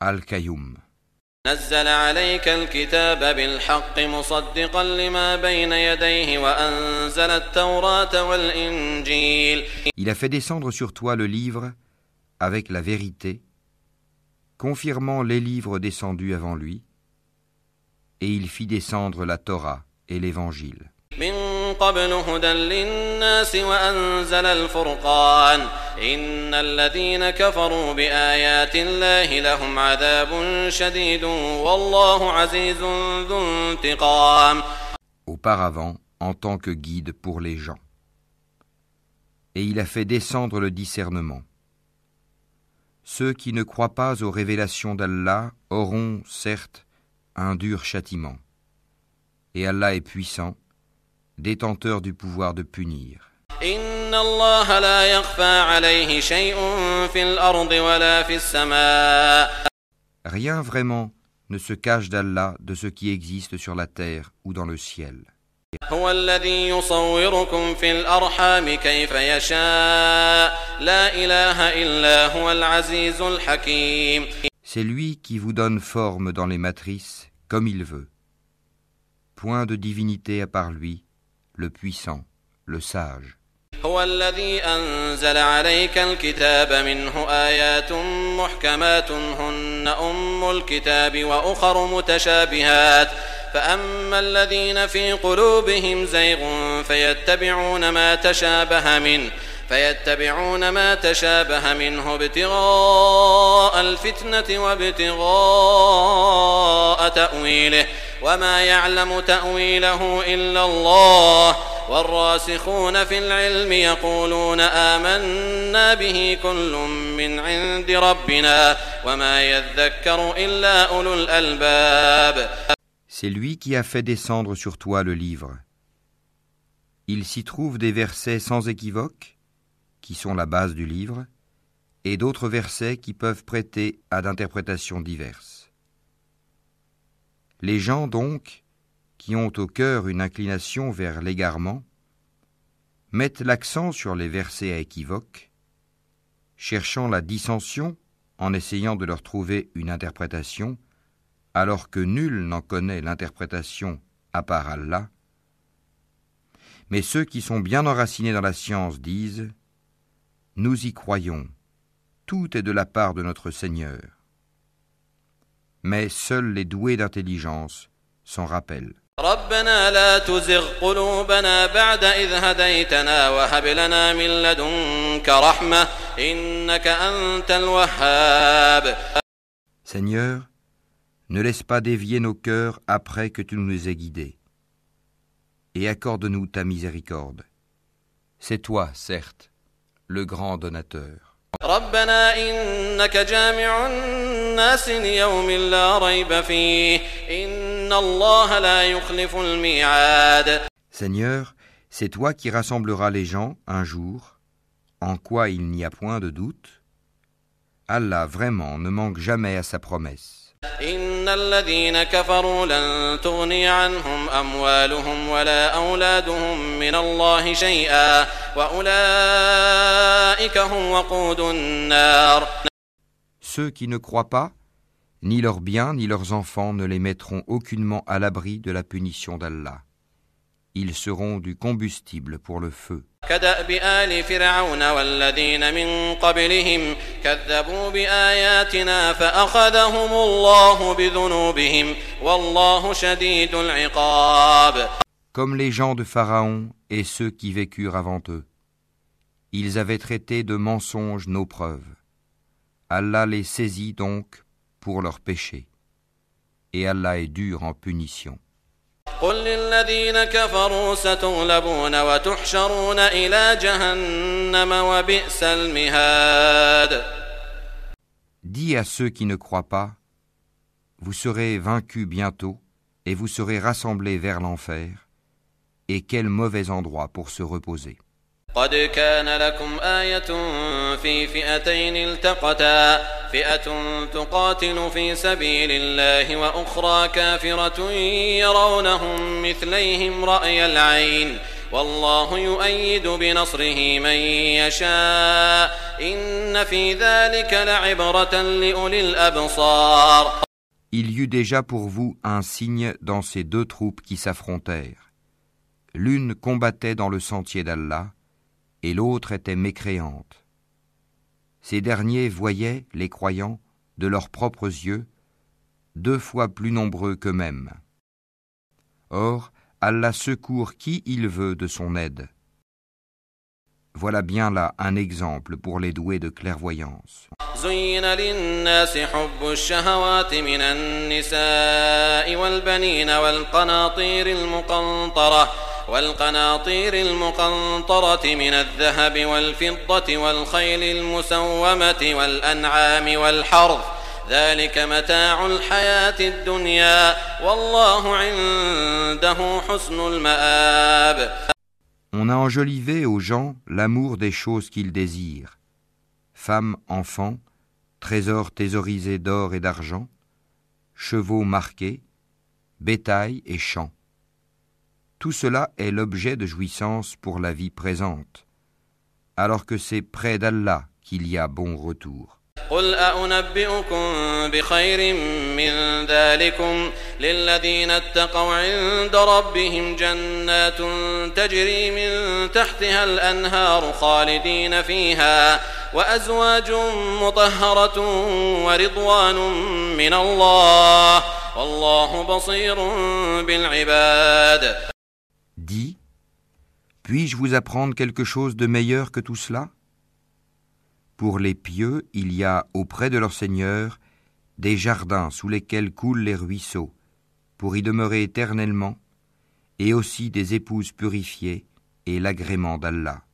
Al-Qayyum. نزل عليك الكتاب بالحق مصدقا لما بين يديه وأنزل التوراة والإنجيل Il a fait descendre sur toi le livre avec la vérité, confirmant les livres descendus avant lui, et il fit descendre la Torah et l'Évangile. من قبل هدى للناس وأنزل الفرقان إن الذين كفروا بآيات الله لهم عذاب شديد والله عزيز ذو انتقام auparavant en tant que guide pour les gens. Et il a fait descendre le discernement. Ceux qui ne croient pas aux révélations d'Allah auront, certes, un dur châtiment. Et Allah est puissant, détenteur du pouvoir de punir. Rien vraiment ne se cache d'Allah de ce qui existe sur la terre ou dans le ciel. C'est lui qui vous donne forme dans les matrices comme il veut. Point de divinité à part lui, le puissant, le sage. هو الذي أنزل عليك الكتاب منه آيات محكمات هن أم الكتاب وأخر متشابهات فأما الذين في قلوبهم زيغ فيتبعون ما تشابه منه فيتبعون ما تشابه منه ابتغاء الفتنة وابتغاء تأويله وما يعلم تأويله إلا الله والراسخون في العلم يقولون آمنا به كل من عند ربنا وما يذكر إلا أولو الألباب C'est lui qui a fait descendre sur toi le livre. Il s'y trouve des versets sans équivoque, qui sont la base du livre, et d'autres versets qui peuvent prêter à d'interprétations diverses. Les gens donc, qui ont au cœur une inclination vers l'égarement, mettent l'accent sur les versets à équivoque, cherchant la dissension en essayant de leur trouver une interprétation, alors que nul n'en connaît l'interprétation à part Allah. Mais ceux qui sont bien enracinés dans la science disent Nous y croyons, tout est de la part de notre Seigneur Mais seuls les doués d'intelligence s'en rappellent. ربنا لا تزغ قلوبنا بعد إذ هديتنا وهب لنا من لدنك رحمة إنك أنت الوهاب Seigneur, ne laisse pas dévier nos cœurs après que tu nous aies guidés, et accorde-nous ta miséricorde. C'est toi, certes, le grand donateur. ربنا إنك جامع الناس ليوم لا ريب فيه إن الله لا يخلف الميعاد Seigneur, c'est toi qui rassembleras les gens un jour, en quoi il n'y a point de doute. Allah vraiment ne manque jamais à sa promesse. إن الذين كفروا لن تغني عنهم أموالهم ولا أولادهم من الله شيئا وأولئك هم وقود النار Ceux qui ne croient pas, ni leurs biens ni leurs enfants ne les mettront aucunement à l'abri de la punition d'Allah. Ils seront du combustible pour le feu. كدأب آل فرعون والذين من قبلهم كذبوا بآياتنا فأخذهم الله بذنوبهم والله شديد العقاب Comme les gens de Pharaon et ceux qui vécurent avant eux. Ils avaient traité de mensonges nos preuves. Allah les saisit donc pour leurs péchés. Et Allah est dur en punition. قل للذين كفروا ستغلبون وتحشرون إلى جهنم وبئس المهاد Dis à ceux qui ne croient pas, vous serez vaincus bientôt et vous serez rassemblés vers l'enfer, et quel mauvais endroit pour se reposer. قد كان لكم آية في فئتين التقتا. فئة تقاتل في سبيل الله وأخرى كافرة يرونهم مثليهم رأي العين. والله يؤيد بنصره من يشاء. إن في ذلك لعبرة لأولي الأبصار. Il y eut déjà pour vous un signe dans ces deux troupes qui s'affrontèrent. L'une combattait dans le sentier d'Allah, et l'autre était mécréante. Ces derniers voyaient, les croyants, de leurs propres yeux, deux fois plus nombreux qu'eux-mêmes. Or, Allah secourt qui il veut de son aide. Voilà bien là un exemple pour les doués de clairvoyance. والقناطير المقنطرة من الذهب والفضة والخيل المسومة والأنعام والحرث ذلك متاع الحياة الدنيا والله عنده حسن المآب On a enjolivé aux gens l'amour des choses qu'ils désirent. Femmes, enfants, trésors thésaurisés d'or et d'argent, chevaux marqués, bétail et champs. Tout cela est l'objet de jouissance pour la vie présente, alors que c'est près d'Allah qu'il y a bon retour. قل أنبئكم بخير من ذلكم للذين اتقوا عند ربهم جنات تجري من تحتها الأنهار خالدين فيها وأزواج مطهرة ورضوان من الله والله بصير بالعباد Dis, puis-je vous apprendre quelque chose de meilleur que tout cela? Pour les pieux, il y a auprès de leur Seigneur des jardins sous lesquels coulent les ruisseaux, pour y demeurer éternellement, et aussi des épouses purifiées et l'agrément d'Allah.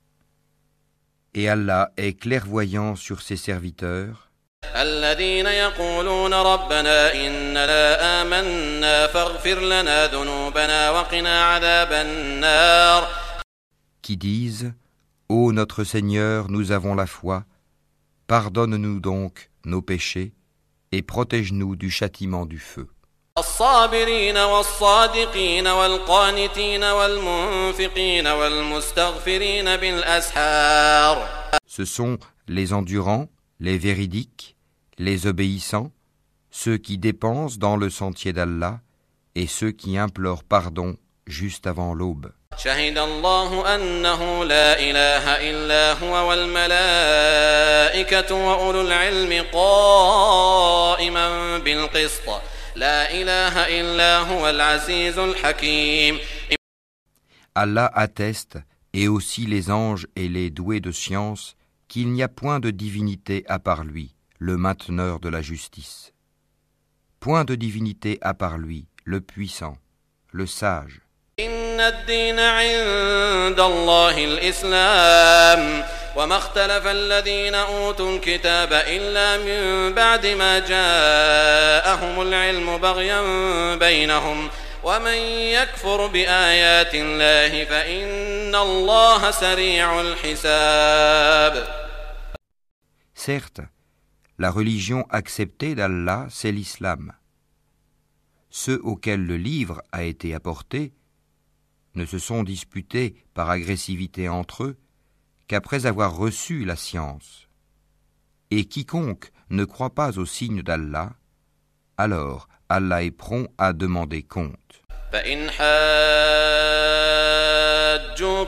Et Allah est clairvoyant sur ses serviteurs الذين يقولون ربنا إننا آمنا فاغفر لنا ذنوبنا وقنا عذاب النار qui disent Ô notre Seigneur, nous avons la foi, pardonne-nous donc nos péchés et protège-nous du châtiment du feu. الصابرين والصادقين والقانتين والمنفقين والمستغفرين بالأسحار Ce sont les endurants, les véridiques, les obéissants, ceux qui dépensent dans le sentier d'Allah et ceux qui implorent pardon juste avant l'aube. شهد الله أنه لا إله إلا هو والملائكة وأولو العلم قائما بالقسط لا إله إلا هو العزيز الحكيم Allah atteste, et aussi les anges et les doués de science, qu'il n'y a point de divinité à part lui, le mainteneur de la justice. Point de divinité à part lui, le puissant, le sage. إن الدين عند الله الإسلام وما اختلف الذين أوتوا الكتاب إلا من بعد ما جاءهم العلم بغيا بينهم ومن يكفر بآيات الله فإن الله سريع الحساب Certes, la religion acceptée d'Allah, c'est l'islam. Ceux auxquels le livre a été apporté ne se sont disputés par agressivité entre eux qu'après avoir reçu la science. Et quiconque ne croit pas au signe d'Allah, alors Allah est prompt à demander compte. فإن حاجوك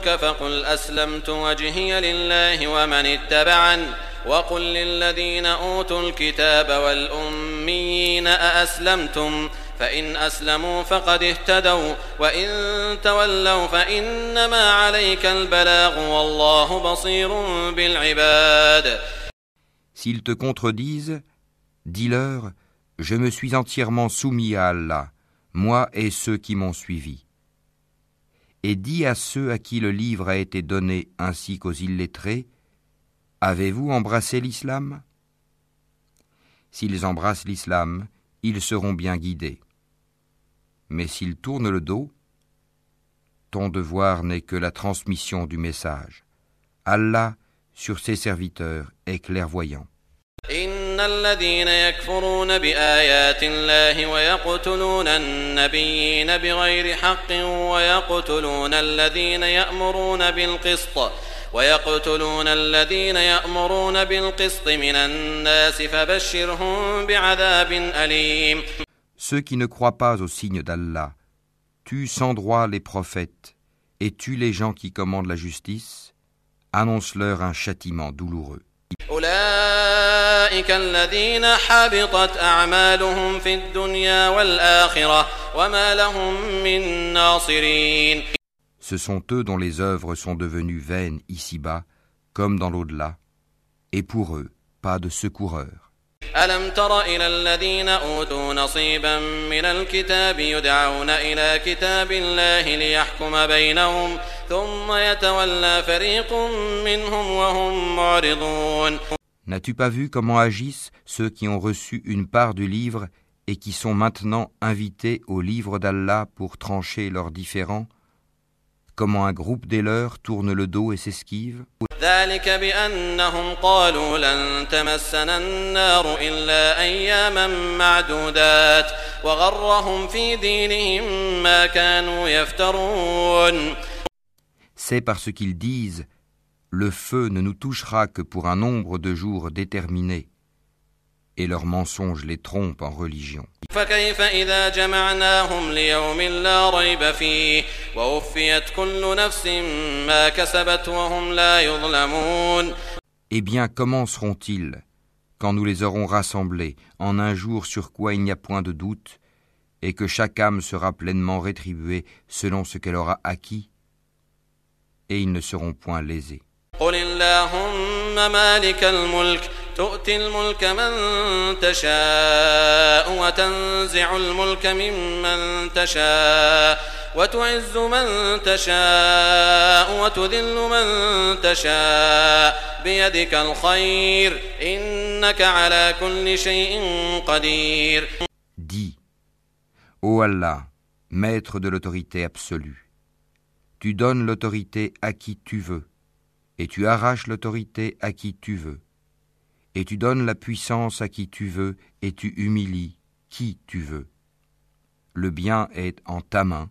فقل أسلمت وجهي لله ومن اتبعن وقل للذين أوتوا الكتاب والأميين أأسلمتم فإن أسلموا فقد اهتدوا وإن تولوا فإنما عليك البلاغ والله بصير بالعباد S'ils te contredisent, dis-leur, je me suis entièrement soumis à Allah, moi et ceux qui m'ont suivi. Et dis à ceux à qui le livre a été donné ainsi qu'aux illettrés, avez-vous embrassé l'islam S'ils embrassent l'islam, ils seront bien guidés. Mais s'ils tournent le dos, ton devoir n'est que la transmission du message. Allah, sur ses serviteurs, est clairvoyant. إن الذين يكفرون بآيات الله ويقتلون النبيين بغير حق ويقتلون الذين يأمرون بالقسط ويقتلون الذين يأمرون بالقسط من الناس فبشرهم بعذاب أليم Ceux qui ne croient pas au signe d'Allah tuent sans droit les prophètes et tuent les gens qui commandent la justice, annonce-leur un châtiment douloureux. أولئك الذين حبطت أعمالهم في الدنيا والآخرة وما لهم من ناصرين Ce sont eux dont les œuvres sont devenues vaines ici-bas, comme dans l'au-delà, et pour eux, pas de secoureurs. ألم تر إلى الذين أوتوا نصيبا من الكتاب يدعون إلى كتاب الله ليحكم بينهم ثم يتولى فريق منهم وهم معرضون N'as-tu pas vu comment agissent ceux qui ont reçu une part du livre et qui sont maintenant invités au livre d'Allah pour trancher leurs différends Comment un groupe des leurs tourne le dos et s'esquive ذلك بأنهم قالوا لن تمسنا النار إلا أياما معدودات وغرهم في دينهم ما كانوا يفترون C'est parce qu'ils disent Le feu ne nous touchera que pour un nombre de jours déterminé, et leurs mensonges les trompent en religion. Eh bien, comment seront-ils quand nous les aurons rassemblés en un jour sur quoi il n'y a point de doute, et que chaque âme sera pleinement rétribuée selon ce qu'elle aura acquis, et ils ne seront point lésés. قل اللهم مالك الملك تؤتي الملك من تشاء وتنزع الملك ممن تشاء وتعز من تشاء وتذل من تشاء بيدك الخير إنك على كل شيء قدير Dis, Ô Allah, maître de l'autorité absolue, tu donnes l'autorité à qui tu veux, et tu arraches l'autorité à qui tu veux, et tu donnes la puissance à qui tu veux, et tu humilies qui tu veux. Le bien est en ta main,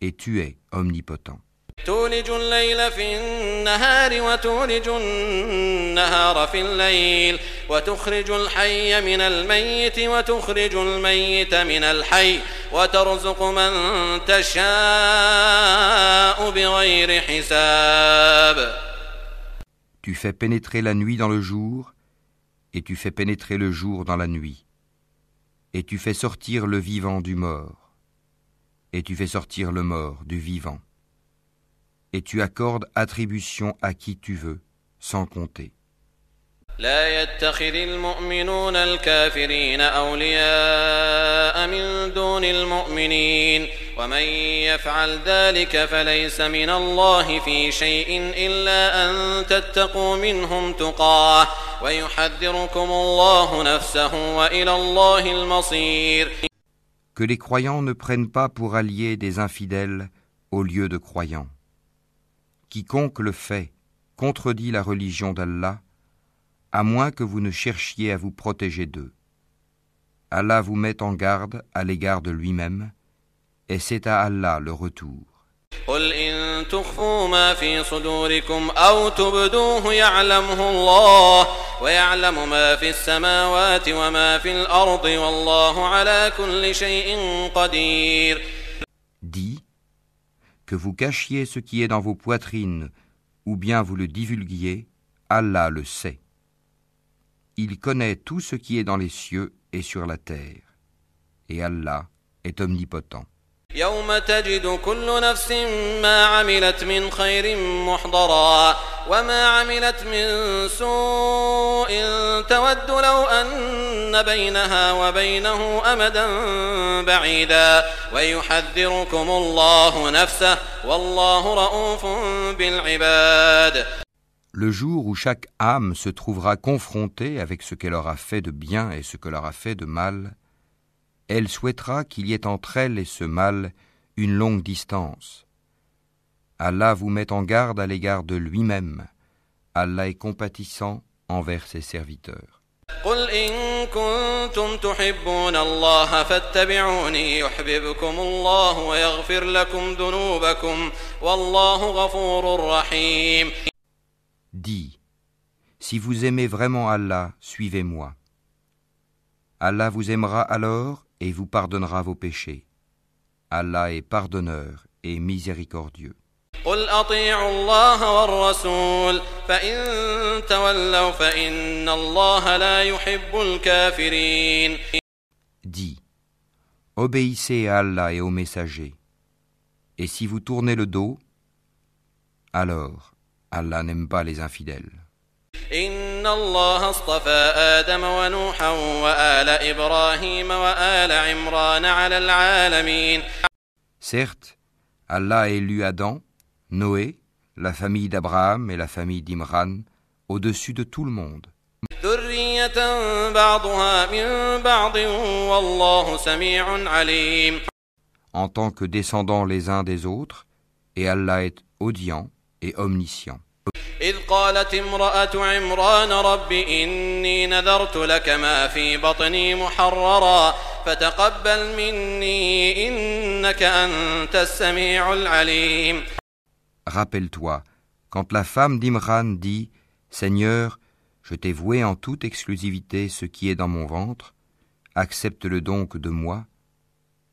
et tu es omnipotent. تولج الليل في النهار وتولج النهار في الليل وتخرج الحي من الميت وتخرج الميت من الحي وترزق من تشاء بغير حساب Tu fais pénétrer la nuit dans le jour, et tu fais pénétrer le jour dans la nuit. Et tu fais sortir le vivant du mort, et tu fais sortir le mort du vivant. Et tu accordes attribution à qui tu veux, sans compter. لا يتخذ المؤمنون الكافرين أولياء من دون المؤمنين ومن يفعل ذلك فليس من الله في شيء إلا أن تتقوا منهم تقاه ويحذركم الله نفسه وإلى الله المصير Que les croyants ne prennent pas pour alliés des infidèles au lieu de croyants. Quiconque le fait contredit la religion d'Allah, à moins que vous ne cherchiez à vous protéger d'eux. Allah vous met en garde à l'égard de lui-même, et c'est à Allah le retour. قل إن تخفوا ما في صدوركم أو تبدوه يعلمه الله ويعلم ما في السماوات وما في الأرض والله على كل شيء قدير Dis que vous cachiez ce qui est dans vos poitrines, ou bien vous le divulguiez, Allah le sait. Il connaît tout ce qui est dans les cieux et sur la terre, et Allah est omnipotent. يوم تجد كل نفس ما عملت من خير محضرا وما عملت من سوء تود لو أن بينها وبينه أمدا بعيدا ويحذركم الله نفسه والله رؤوف بالعباد. Le jour où chaque âme se trouvera confrontée avec ce qu'elle aura fait de bien et ce qu'elle aura fait de mal, elle souhaitera qu'il y ait entre elle et ce mal une longue distance. Allah vous met en garde à l'égard de lui-même. Allah est compatissant envers ses serviteurs. Dis, si vous aimez vraiment Allah, suivez-moi. Allah vous aimera alors et vous pardonnera vos péchés. Allah est pardonneur et miséricordieux. قل أطيعوا الله والرسول فإن تولوا فإن الله لا يحب الكافرين Dis, obéissez à Allah et aux messagers. Et si vous tournez le dos, alors Allah n'aime pas les infidèles. إن الله اصطفى آدم ونوحا وآل إبراهيم وآل عمران على العالمين Certes, Allah a élu Adam, Noé, la famille d'Abraham et la famille d'Imran au-dessus de tout le monde. ذرية بعضها من بعض والله سميع عليم en tant que descendants les uns des autres, et Allah est audient et omniscient. إذ قالت امرأة عمران رب إني نذرت لك ما في بطني محررا فتقبل مني إنك أنت السميع العليم Rappelle-toi, quand la femme d'Imran dit Seigneur, je t'ai voué en toute exclusivité ce qui est dans mon ventre, accepte-le donc de moi.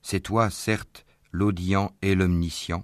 C'est toi, certes, l'audient et l'omniscient.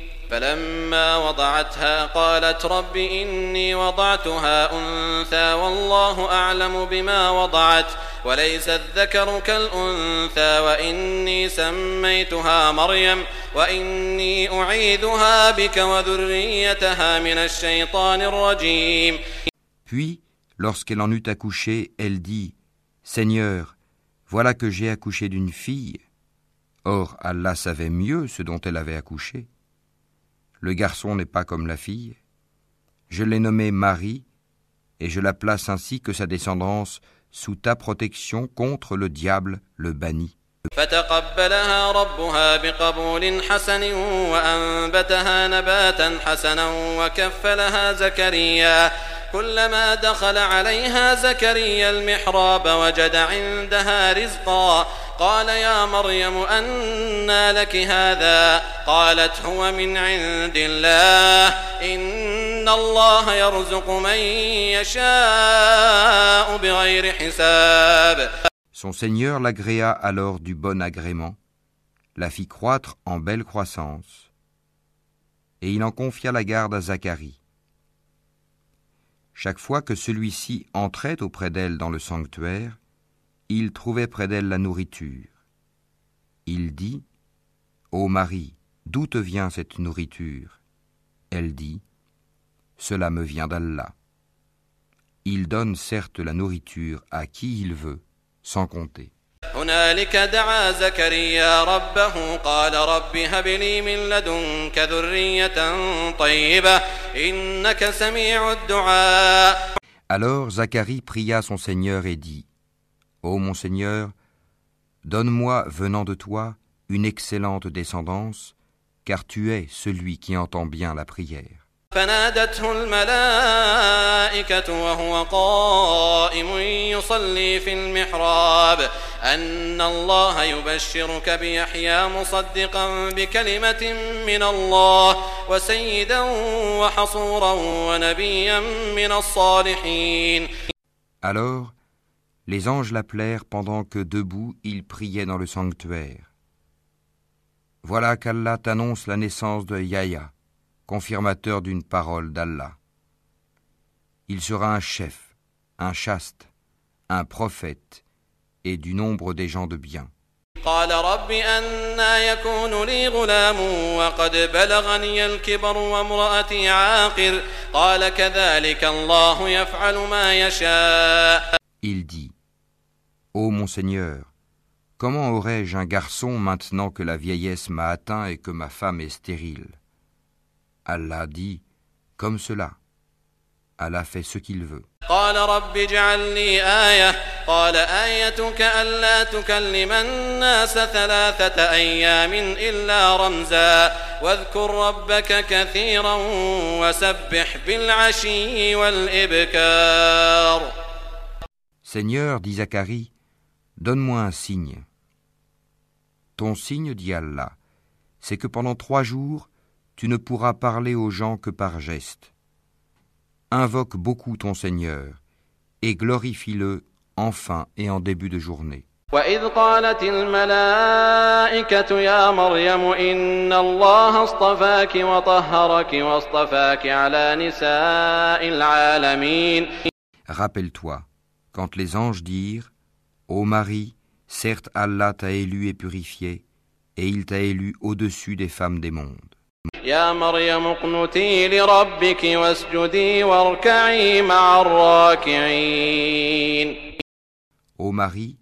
فلما وضعتها قالت رب إني وضعتها أنثى والله أعلم بما وضعت وليس الذكر كالأنثى وإني سميتها مريم وإني أعيذها بك وذريتها من الشيطان الرجيم Puis, lorsqu'elle en eut accouché, elle dit Seigneur, voilà que j'ai accouché d'une fille. Or, Allah savait mieux ce dont elle avait accouché. Le garçon n'est pas comme la fille. Je l'ai nommée Marie, et je la place ainsi que sa descendance sous ta protection contre le diable, le banni. فتقبلها ربها بقبول حسن وأنبتها نباتا حسنا وكفلها زكريا كلما دخل عليها زكريا المحراب وجد عندها رزقا قال يا مريم أنى لك هذا قالت هو من عند الله إن الله يرزق من يشاء بغير حساب Son Seigneur l'agréa alors du bon agrément, la fit croître en belle croissance, et il en confia la garde à Zacharie. Chaque fois que celui-ci entrait auprès d'elle dans le sanctuaire, il trouvait près d'elle la nourriture. Il dit Ô Marie, d'où te vient cette nourriture? Elle dit Cela me vient d'Allah. Il donne certes la nourriture à qui il veut, sans compter. Alors Zacharie pria son Seigneur et dit Ô mon Seigneur, donne-moi, venant de toi, une excellente descendance, car tu es celui qui entend bien la prière. فنادته الملائكة وهو قائم يصلي في المحراب أن الله يبشرك بيحيى مصدقا بكلمة من الله وسيدا وحصورا ونبيا من الصالحين Alors, les anges l'appelèrent pendant que debout il priait dans le sanctuaire. Voilà qu'Allah t'annonce la naissance de Yahya, confirmateur d'une parole d'Allah. Il sera un chef, un chaste, un prophète, et du nombre des gens de bien. قال رب أنا يكون لي غلام وقد بلغني الكبر وامرأتي عاقر قال كذلك الله يفعل ما يشاء Il dit Ô mon Seigneur, comment aurais-je un garçon maintenant que la vieillesse m'a atteint et que ma femme est stérile? Allah dit Comme cela. Allah fait ce qu'il veut. Seigneur, dit Zacharie, donne-moi un signe. Ton signe, dit Allah, c'est que pendant trois jours, tu ne pourras parler aux gens que par geste. Invoque beaucoup ton Seigneur et glorifie-le enfin et en début de journée. وإذ قالت الملائكة يا مريم إن الله اصطفاك وطهرك واصطفاك على نساء العالمين Rappelle-toi, quand les anges dirent Ô Marie, certes Allah t'a élu et purifié, et il t'a élu au-dessus des femmes des mondes. Ô Marie,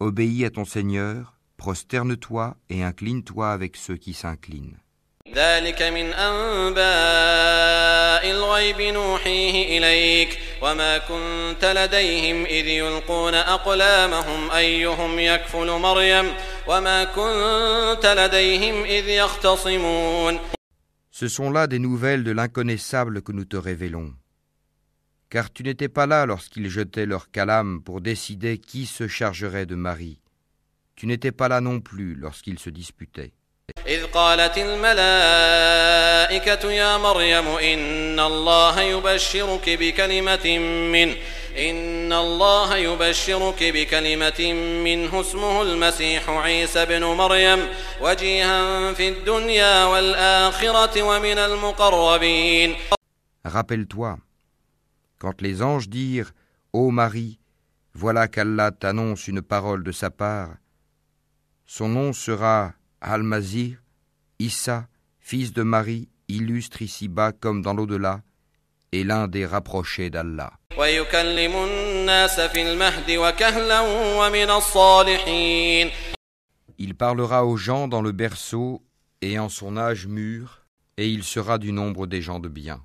obéis à ton Seigneur, prosterne-toi et incline-toi avec ceux qui s'inclinent. ذلك من أنباء الغيب نوحيه إليك وما كنت لديهم إذ يلقون أقلامهم أيهم يكفل مريم وما كنت لديهم إذ يختصمون Ce sont là des nouvelles de l'inconnaissable que nous te révélons. Car tu n'étais pas là lorsqu'ils jetaient leur calame pour décider qui se chargerait de Marie. Tu n'étais pas là non plus lorsqu'ils se disputaient. إذ قالت الملائكة يا مريم إن الله يبشرك بكلمة منه إن الله يبشرك بكلمة منه اسمه المسيح عيسى بن مريم وجيها في الدنيا والآخرة ومن المقربين. Rappelle-toi, quand les anges dirent Ô Marie, voilà qu'Allah t'annonce une parole de sa part, son nom sera Al-Mazir, Issa, fils de Marie, illustre ici-bas comme dans l'au-delà, est l'un des rapprochés d'Allah. Il parlera aux gens dans le berceau et en son âge mûr, et il sera du nombre des gens de bien.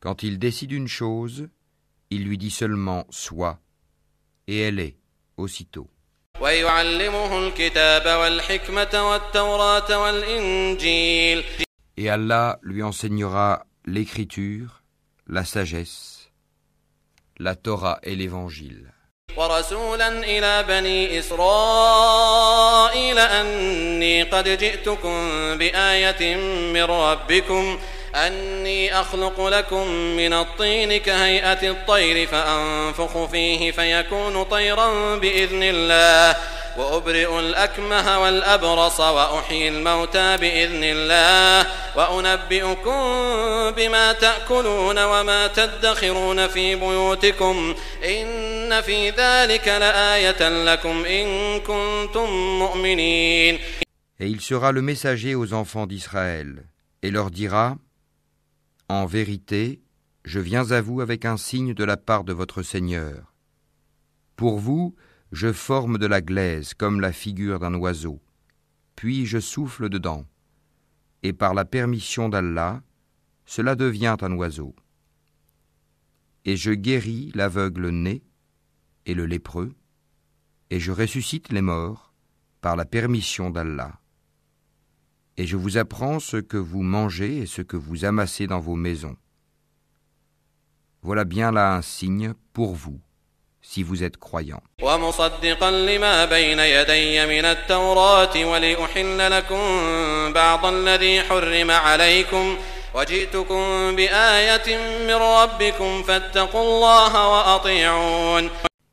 Quand il décide une chose, il lui dit seulement sois, et elle est aussitôt. ويعلمه الكتاب والحكمة والتوراة والإنجيل Et Allah lui enseignera l'écriture, la sagesse, la Torah et l'Évangile. ورسولا إلى بني إسرائيل أني قد جئتكم بآية من ربكم أني أخلق لكم من الطين كهيئة الطير فأنفخ فيه فيكون طيرا بإذن الله وأبرئ الأكمه والأبرص وأحيي الموتى بإذن الله وأنبئكم بما تأكلون وما تدخرون في بيوتكم إن في ذلك لآية لكم إن كنتم مؤمنين. Et il sera le messager aux enfants d'Israël, et leur dira En vérité, je viens à vous avec un signe de la part de votre Seigneur. Pour vous, je forme de la glaise comme la figure d'un oiseau, puis je souffle dedans, et par la permission d'Allah, cela devient un oiseau. Et je guéris l'aveugle né et le lépreux, et je ressuscite les morts par la permission d'Allah et je vous apprends ce que vous mangez et ce que vous amassez dans vos maisons. Voilà bien là un signe pour vous, si vous êtes croyant.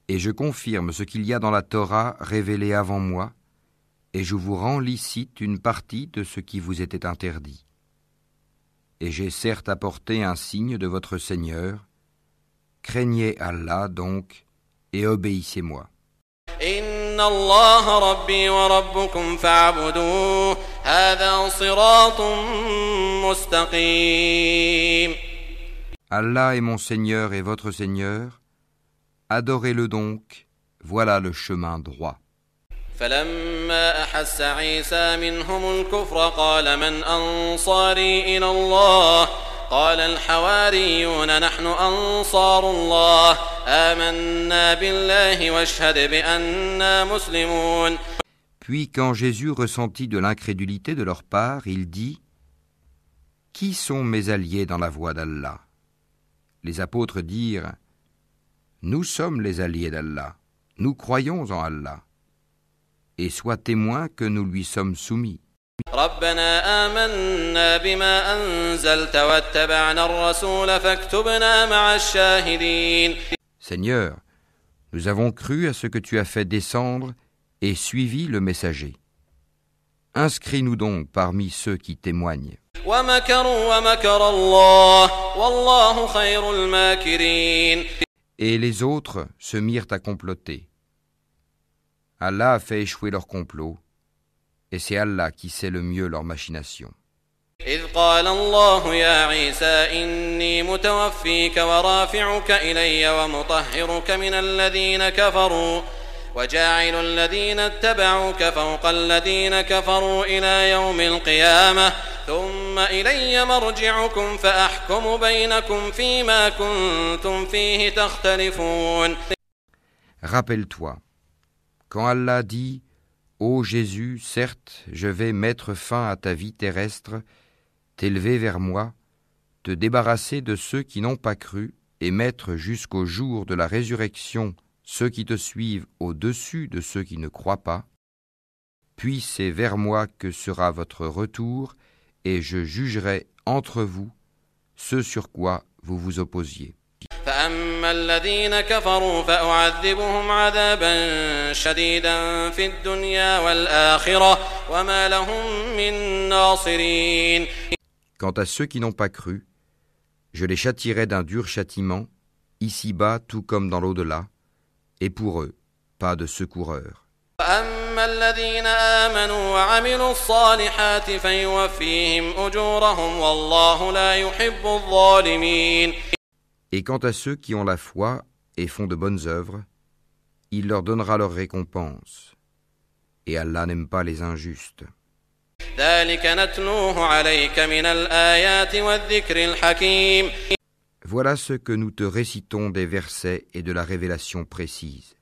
Et je confirme ce qu'il y a dans la Torah révélée avant moi, et je vous rends licite une partie de ce qui vous était interdit. Et j'ai certes apporté un signe de votre Seigneur. Craignez Allah donc et obéissez-moi. Allah est mon Seigneur et votre Seigneur. Adorez-le donc, voilà le chemin droit. فلما أحس عيسى منهم الكفر قال من أنصاري إلى الله قال الحواريون نحن أنصار الله آمنا بالله واشهد بأننا مسلمون Puis quand Jésus ressentit de l'incrédulité de leur part, il dit Qui sont mes alliés dans la voie d'Allah Les apôtres dirent Nous sommes les alliés d'Allah, nous croyons en Allah, et sois témoin que nous lui sommes soumis. Seigneur, nous avons cru à ce que tu as fait descendre et suivi le messager. Inscris-nous donc parmi ceux qui témoignent. Et les autres se mirent à comploter. Allah a fait échouer leur complot, et c'est Allah qui sait le mieux leur machination. إذ قال الله يا عيسى إني متوفيك ورافعك إلي ومطهرك من الذين كفروا وجاعل الذين اتبعوك فوق الذين كفروا إلى يوم القيامة ثم إلي مرجعكم فأحكم بينكم فيما كنتم فيه تختلفون Rappelle-toi, quand Allah dit Ô Jésus, certes, je vais mettre fin à ta vie terrestre, t'élever vers moi, te débarrasser de ceux qui n'ont pas cru, et mettre jusqu'au jour de la résurrection ceux qui te suivent au-dessus de ceux qui ne croient pas. Puis c'est vers moi que sera votre retour, et je jugerai entre vous ce sur quoi vous vous opposiez. فأما الذين كفروا فأعذبهم عذابا شديدا في الدنيا والآخرة وما لهم من ناصرين Quant à ceux qui n'ont pas cru, je les châtierai d'un dur châtiment, ici-bas tout comme dans l'au-delà, et pour eux, pas de secoureur. وأما الذين آمنوا وعملوا الصالحات فيوفيهم أجورهم والله لا يحب الظالمين Et quant à ceux qui ont la foi et font de bonnes œuvres, il leur donnera leur récompense. Et Allah n'aime pas les injustes. Voilà ce que nous te récitons des versets et de la révélation précise.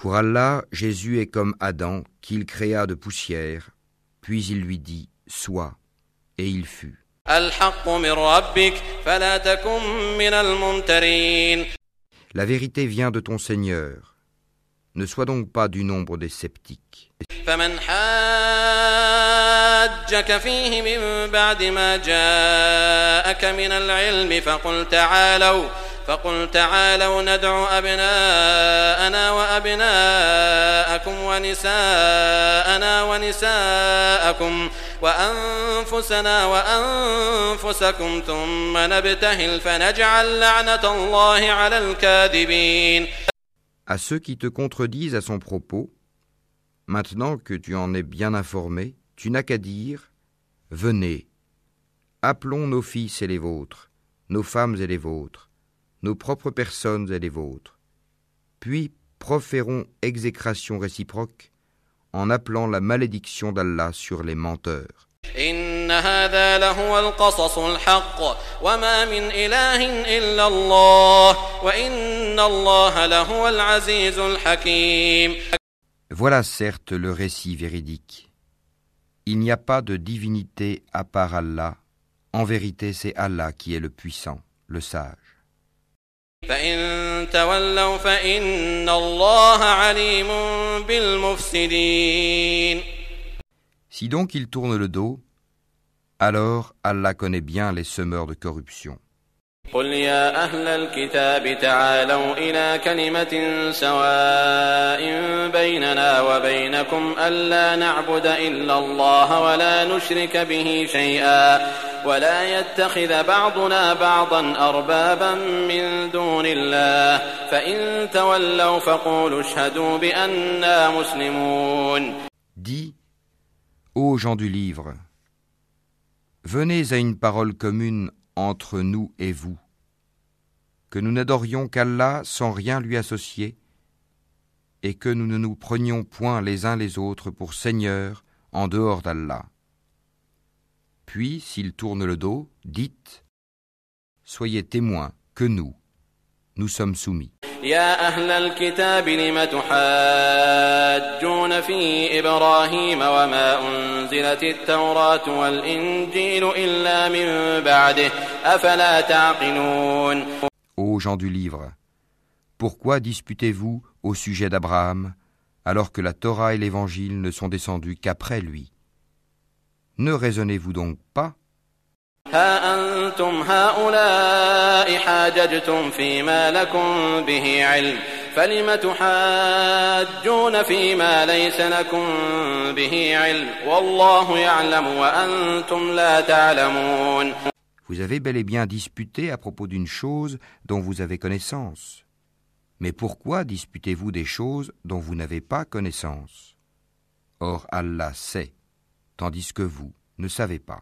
Pour Allah, Jésus est comme Adam, qu'il créa de poussière, puis il lui dit Sois, et il fut. La vérité vient de ton Seigneur, Ne sois donc pas du nombre des sceptiques. فمن حاجك فيه من بعد ما جاءك من العلم فقل تعالوا فقل تعالوا ندع أبناءنا وأبناءكم ونساءنا ونساءكم وأنفسنا وأنفسكم ثم نبتهل فنجعل لعنة الله على الكاذبين À ceux qui te contredisent à son propos, maintenant que tu en es bien informé, tu n'as qu'à dire Venez, appelons nos fils et les vôtres, nos femmes et les vôtres, nos propres personnes et les vôtres. Puis proférons exécration réciproque en appelant la malédiction d'Allah sur les menteurs. إن هذا لهو القصص الحق وما من إله إلا الله وإن الله لهو العزيز الحكيم Voilà certes le récit véridique. Il n'y a pas de divinité à part Allah. En vérité, c'est Allah qui est le puissant, le sage. فإن تولوا فإن الله عليم بالمفسدين Si donc ils tournent le dos, alors Allah connaît bien les semeurs de corruption. قل يا أهل الكتاب تعالوا إلى كلمة سواء بيننا وبينكم ألا نعبد إلا الله ولا نشرك به شيئا ولا يتخذ بعضنا بعضا أربابا من دون الله فإن تولوا فقولوا اشهدوا بأننا مسلمون Dis, ô gens du livre, venez à une parole commune entre nous et vous, que nous n'adorions qu'Allah sans rien lui associer, et que nous ne nous prenions point les uns les autres pour seigneurs en dehors d'Allah. Puis, s'ils tournent le dos, dites Soyez témoins que nous, nous sommes soumis. يا أهل الكتاب لم تحاجون في إبراهيم وما أنزلت التوراة والإنجيل إلا من بعده أفلا تعقلون Ô gens du livre, pourquoi disputez-vous au sujet d'Abraham alors que la Torah et l'Évangile ne sont descendus qu'après lui Ne raisonnez-vous donc pas ها أنتم هؤلاء حاججتم فيما لكم به علم فلم تحاجون فيما ليس لكم به علم والله يعلم وأنتم لا تعلمون Vous avez bel et bien disputé à propos d'une chose dont vous avez connaissance. Mais pourquoi disputez-vous des choses dont vous n'avez pas connaissance Or Allah sait, tandis que vous ne savez pas.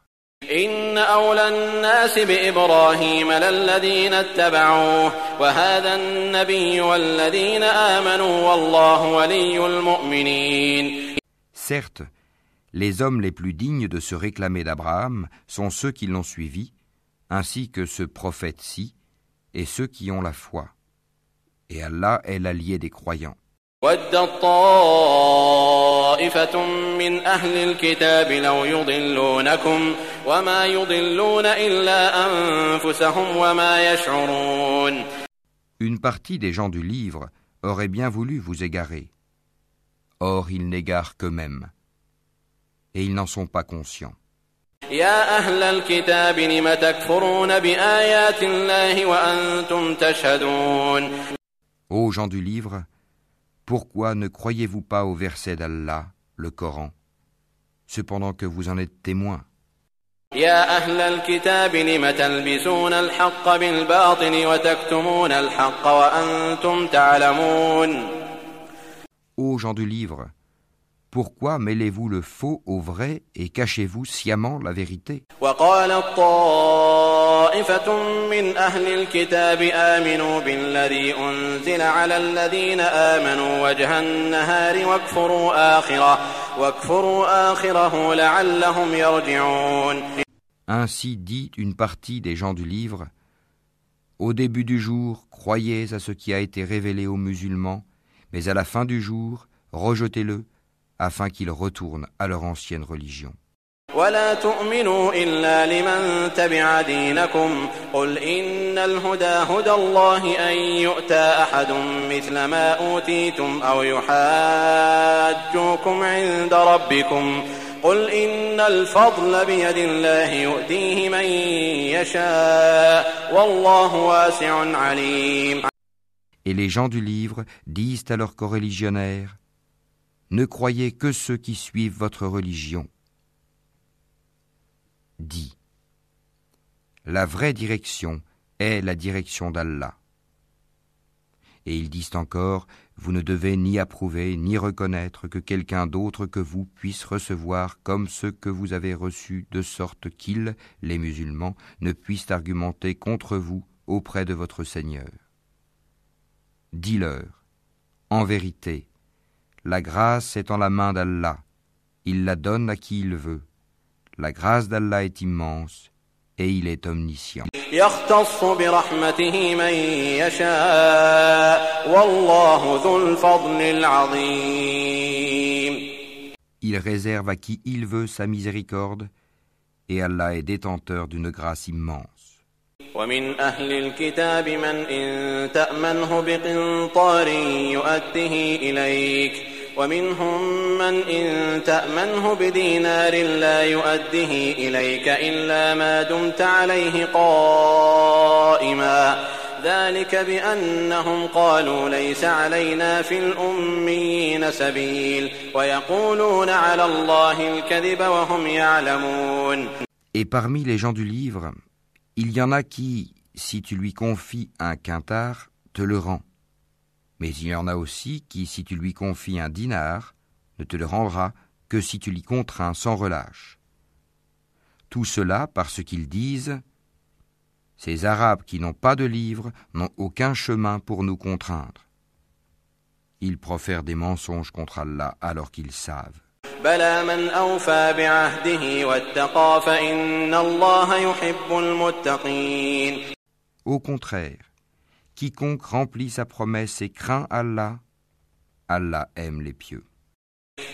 إن أولى الناس بإبراهيم للذين اتبعوه وهذا النبي والذين آمنوا والله ولي المؤمنين Certes, les hommes les plus dignes de se réclamer d'Abraham sont ceux qui l'ont suivi, ainsi que ce prophète-ci, et ceux qui ont la foi. Et Allah est l'allié des croyants. ودت طائفة من أهل الكتاب لو يضلونكم وما يضلون إلا أنفسهم وما يشعرون Une partie des gens du livre aurait bien voulu vous égarer. Or, ils n'égarent qu'eux-mêmes. Et ils n'en sont pas conscients. يا أهل الكتاب لم تكفرون بآيات الله وأنتم تشهدون Ô gens du livre, pourquoi ne croyez-vous pas au verset d'Allah, le Coran, cependant que vous en êtes témoins يا أهل الكتاب لم تلبسون الحق بالباطل وتكتمون الحق وأنتم تعلمون Ô gens du livre, pourquoi mêlez-vous le faux au vrai et cachez-vous sciemment la vérité وقالت طائفة من أهل الكتاب آمنوا بالذي أنزل على الذين آمنوا وجه النهار واكفروا آخره واكفروا آخره لعلهم يرجعون Ainsi dit une partie des gens du livre Au début du jour, croyez à ce qui a été révélé aux musulmans, mais à la fin du jour, rejetez-le, afin qu'ils retournent à leur ancienne religion. ولا تؤمنوا إلا لمن تبع دينكم. قل إن الهدى هدى الله أن يؤتى أحد مثل ما أوتيتم أو يحاجوكم عند ربكم. قل إن الفضل بيد الله يؤتيه من يشاء. والله واسع عليم. Et les gens du livre disent à leurs coreligionnaires Ne croyez que ceux qui suivent votre religion. Dis La vraie direction est la direction d'Allah. Et ils disent encore, vous ne devez ni approuver ni reconnaître que quelqu'un d'autre que vous puisse recevoir comme ce que vous avez reçu, de sorte qu'ils, les musulmans, ne puissent argumenter contre vous auprès de votre Seigneur. Dis-leur, en vérité, la grâce est en la main d'Allah, il la donne à qui il veut. La grâce d'Allah est immense et il est omniscient. Il réserve à qui il veut sa miséricorde et Allah est détenteur d'une grâce immense. ومن أهل الكتاب من إن تأمنه بقنطار يؤده إليك ومنهم من إن تأمنه بدينار لا يؤده إليك إلا ما دمت عليه قائما ذلك بأنهم قالوا ليس علينا في الأميين سبيل ويقولون على الله الكذب وهم يعلمون Et parmi les gens du livre, Il y en a qui, si tu lui confies un quintard, te le rend. Mais il y en a aussi qui, si tu lui confies un dinar, ne te le rendra que si tu l'y contrains sans relâche. Tout cela parce qu'ils disent Ces Arabes qui n'ont pas de livre n'ont aucun chemin pour nous contraindre. Ils profèrent des mensonges contre Allah alors qu'ils savent. Au contraire, quiconque remplit sa promesse et craint Allah, Allah aime les pieux.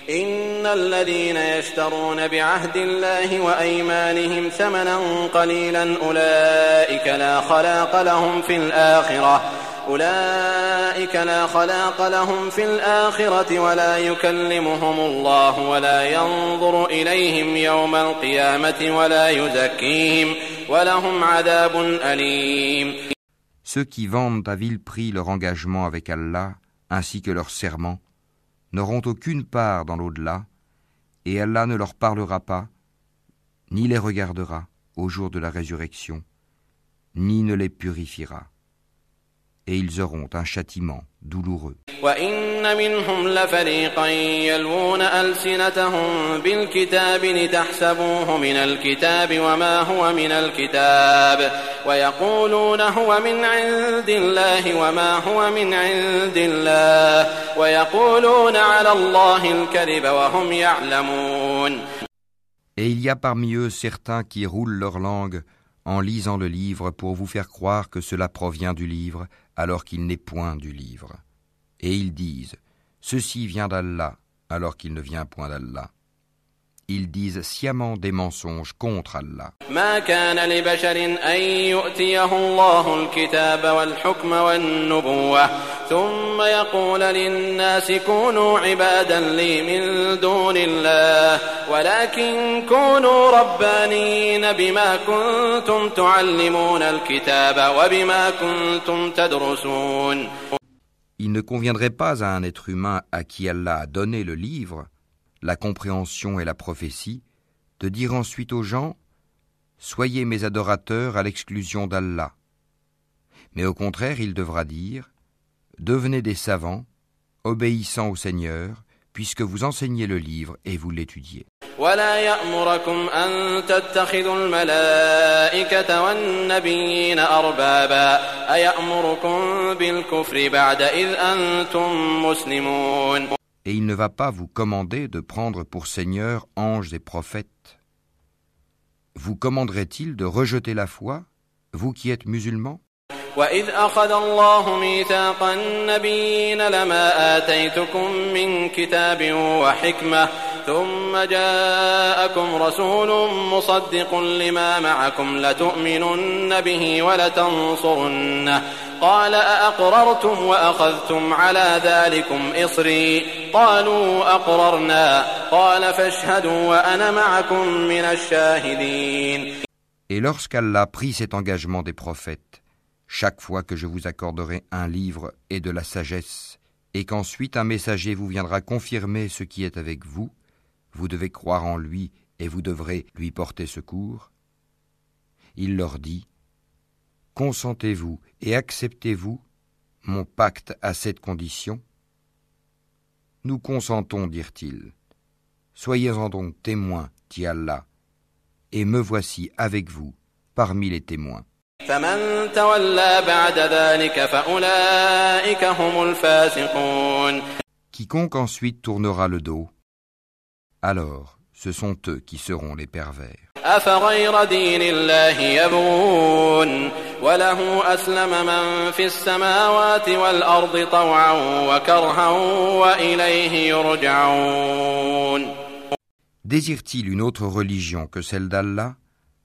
إن الذين يشترون بعهد الله وأيمانهم ثمنا قليلا أولئك لا خلاق لهم في الآخرة أولئك لا خلاق لهم في الآخرة ولا يكلمهم الله ولا ينظر إليهم يوم القيامة ولا يزكيهم ولهم عذاب أليم Ceux qui vendent à vil prix leur engagement avec Allah ainsi que leur serment n'auront aucune part dans l'au-delà, et Allah ne leur parlera pas, ni les regardera au jour de la résurrection, ni ne les purifiera Et ils auront un châtiment douloureux. وإن منهم لفريقا يلوون ألسنتهم بالكتاب لتحسبوه من الكتاب وما هو من الكتاب ويقولون هو من عند الله وما هو من عند الله ويقولون على الله الكذب وهم يعلمون Et il y a parmi eux certains qui roulent leur langue en lisant le livre pour vous faire croire que cela provient du livre alors qu'il n'est point du livre. Et ils disent, ceci vient d'Allah, alors qu'il ne vient point d'Allah. Ils disent sciemment des mensonges contre Allah. Il ne conviendrait pas à un être humain à qui Allah a donné le livre, la compréhension et la prophétie, de dire ensuite aux gens Soyez mes adorateurs à l'exclusion d'Allah. Mais au contraire, il devra dire Devenez des savants, obéissant au Seigneur, puisque vous enseignez le livre et vous l'étudiez Et il ne va pas vous commander de prendre pour Seigneur anges et prophètes. Vous commanderait-il de rejeter la foi, vous qui êtes musulmans وإذ أخذ الله ميثاق النبيين لما آتيتكم من كتاب وحكمة ثم جاءكم رسول مصدق لما معكم لتؤمنن به ولتنصرنه قال أأقررتم وأخذتم على ذلكم إصري قالوا أقررنا قال فاشهدوا وأنا معكم من الشاهدين Et lorsqu'Allah prit cet engagement des prophètes, chaque fois que je vous accorderai un livre et de la sagesse, et qu'ensuite un messager vous viendra confirmer ce qui est avec vous, vous devez croire en lui et vous devrez lui porter secours Il leur dit, Consentez-vous et acceptez-vous mon pacte à cette condition? Nous consentons, dirent-ils. Soyez-en donc témoins, dit et me voici avec vous parmi les témoins. Quiconque ensuite tournera le dos, alors ce sont eux qui seront les pervers. أفغير دين الله يبغون وله أسلم من في السماوات والأرض طوعا وكرها وإليه يرجعون Désire-t-il une autre religion que celle d'Allah,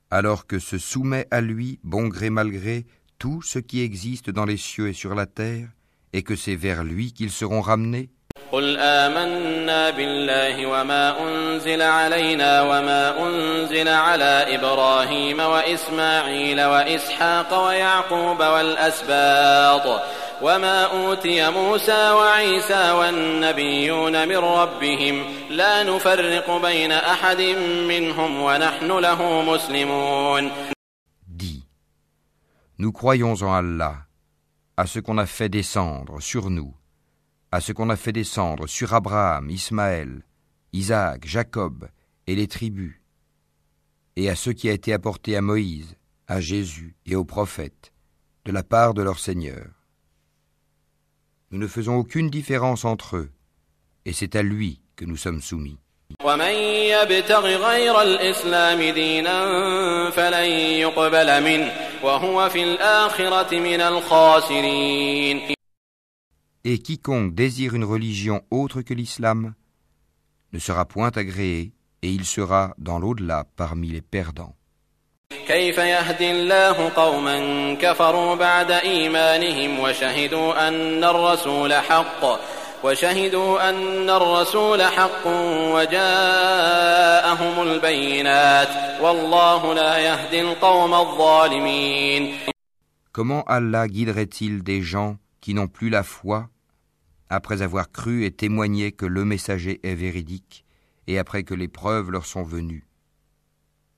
alors que se soumet à lui, bon gré mal gré, tout ce qui existe dans les cieux et sur la terre, et que c'est vers lui qu'ils seront ramenés قل آمنا بالله وما أنزل علينا وما أنزل على إبراهيم وإسماعيل وإسحاق ويعقوب والأسباط وما أوتي موسى وعيسى والنبيون من ربهم لا نفرق بين أحد منهم ونحن له مسلمون. Dis, nous croyons en Allah, à ce qu'on a fait descendre sur nous, à ce qu'on a fait descendre sur Abraham, Ismaël, Isaac, Jacob et les tribus, et à ce qui a été apporté à Moïse, à Jésus et aux prophètes, de la part de leur Seigneur. Nous ne faisons aucune différence entre eux, et c'est à lui que nous sommes soumis. ومن يبتغ غير الإسلام دينا فلن يقبل منه وهو في الآخرة من الخاسرين et quiconque désire une religion autre que l'islam ne sera point agréé et il sera dans l'au-delà parmi les perdants. Comment Allah guiderait-il des gens qui n'ont plus la foi après avoir cru et témoigné que le messager est véridique et après que les preuves leur sont venues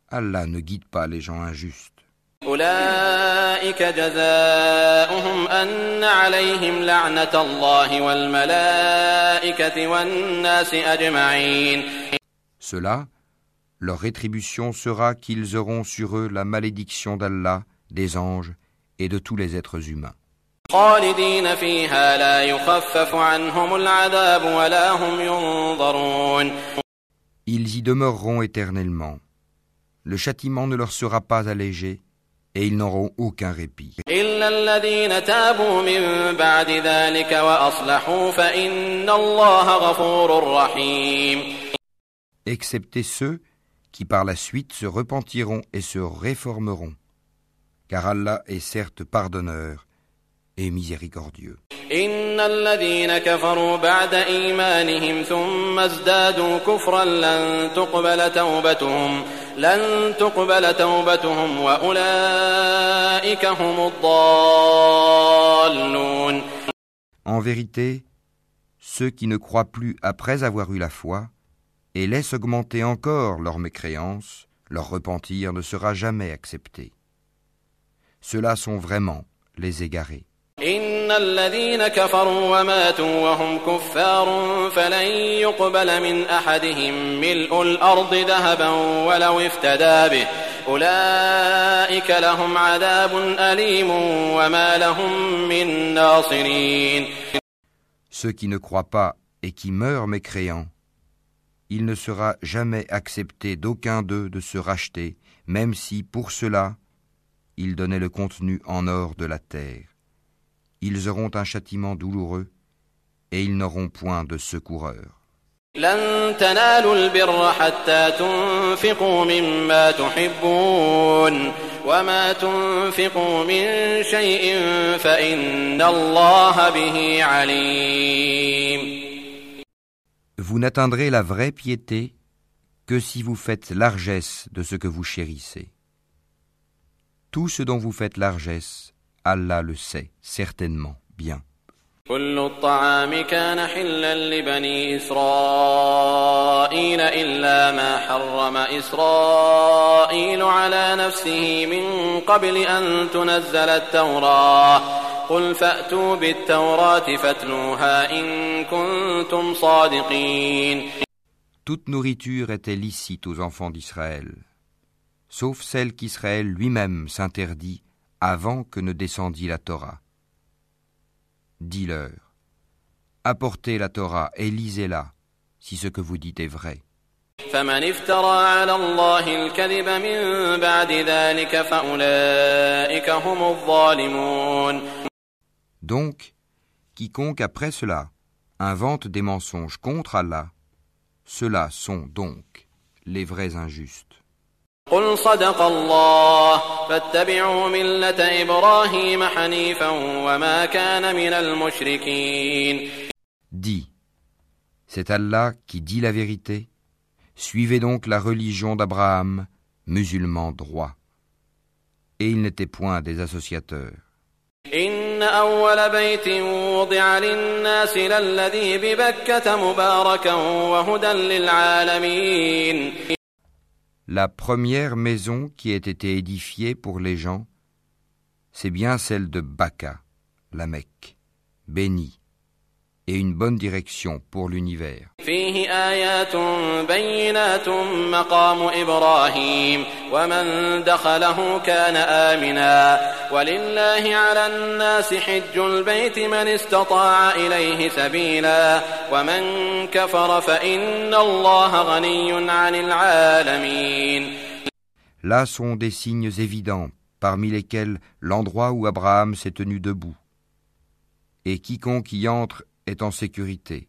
Allah ne guide pas les gens injustes. أولئك جزاؤهم أن عليهم لعنة الله والملائكة والناس أجمعين Cela, leur rétribution sera qu'ils auront sur eux la malédiction d'Allah, des anges et de tous les êtres humains. خالدين فيها لا يخفف عنهم العذاب ولا هم ينظرون Ils y demeureront éternellement. Le châtiment ne leur sera pas allégé et ils n'auront aucun répit. إلا الذين تابوا من بعد ذلك وأصلحوا فإن الله غفور رحيم excepté ceux qui par la suite se repentiront et se réformeront, car Allah est certes pardonneur et miséricordieux. En vérité, ceux qui ne croient plus après avoir eu la foi et laissent augmenter encore leur mécréance, leur repentir ne sera jamais accepté. Ceux-là sont vraiment les égarés. إن الذين كفروا وماتوا وهم كفار فلن يقبل من أحدهم ملء الأرض ذهبا ولو افتدى به أولئك لهم عذاب أليم وما لهم من ناصرين Ceux qui ne croient pas et qui meurent mécréants, il ne sera jamais accepté d'aucun d'eux de se racheter, même si, pour cela, ils donnaient le contenu en or de la terre. ils auront un châtiment douloureux et ils n'auront point de secoureur. Vous n'atteindrez la vraie piété que si vous faites largesse de ce que vous chérissez. Tout ce dont vous faites largesse, Allah le sait certainement bien. كل الطعام كان حلا لبني إسرائيل إلا ما حرم إسرائيل على نفسه من قبل أن تنزل التوراة قل فأتوا بالتوراة فاتلوها إن كنتم صادقين Toute nourriture était licite aux enfants d'Israël, sauf celle qu'Israël lui-même s'interdit avant que ne descendît la Torah. Dis-leur, apportez la Torah et lisez-la, si ce que vous dites est vrai. Donc, quiconque après cela invente des mensonges contre Allah, ceux-là sont donc les vrais injustes. قل صدق الله فاتبعوا ملة إبراهيم حنيفا وما كان من المشركين Dis, c'est Allah qui dit la vérité, suivez donc la religion d'Abraham, musulman droit. Et il n'était point des associateurs. إن أول بيت وضع للناس للذي ببكة مباركا وهدى للعالمين La première maison qui ait été édifiée pour les gens, c'est bien celle de Baka, la Mecque, bénie, et une bonne direction pour l'univers. Là sont des signes évidents, parmi lesquels l'endroit où Abraham s'est tenu debout. Et quiconque y entre est en sécurité.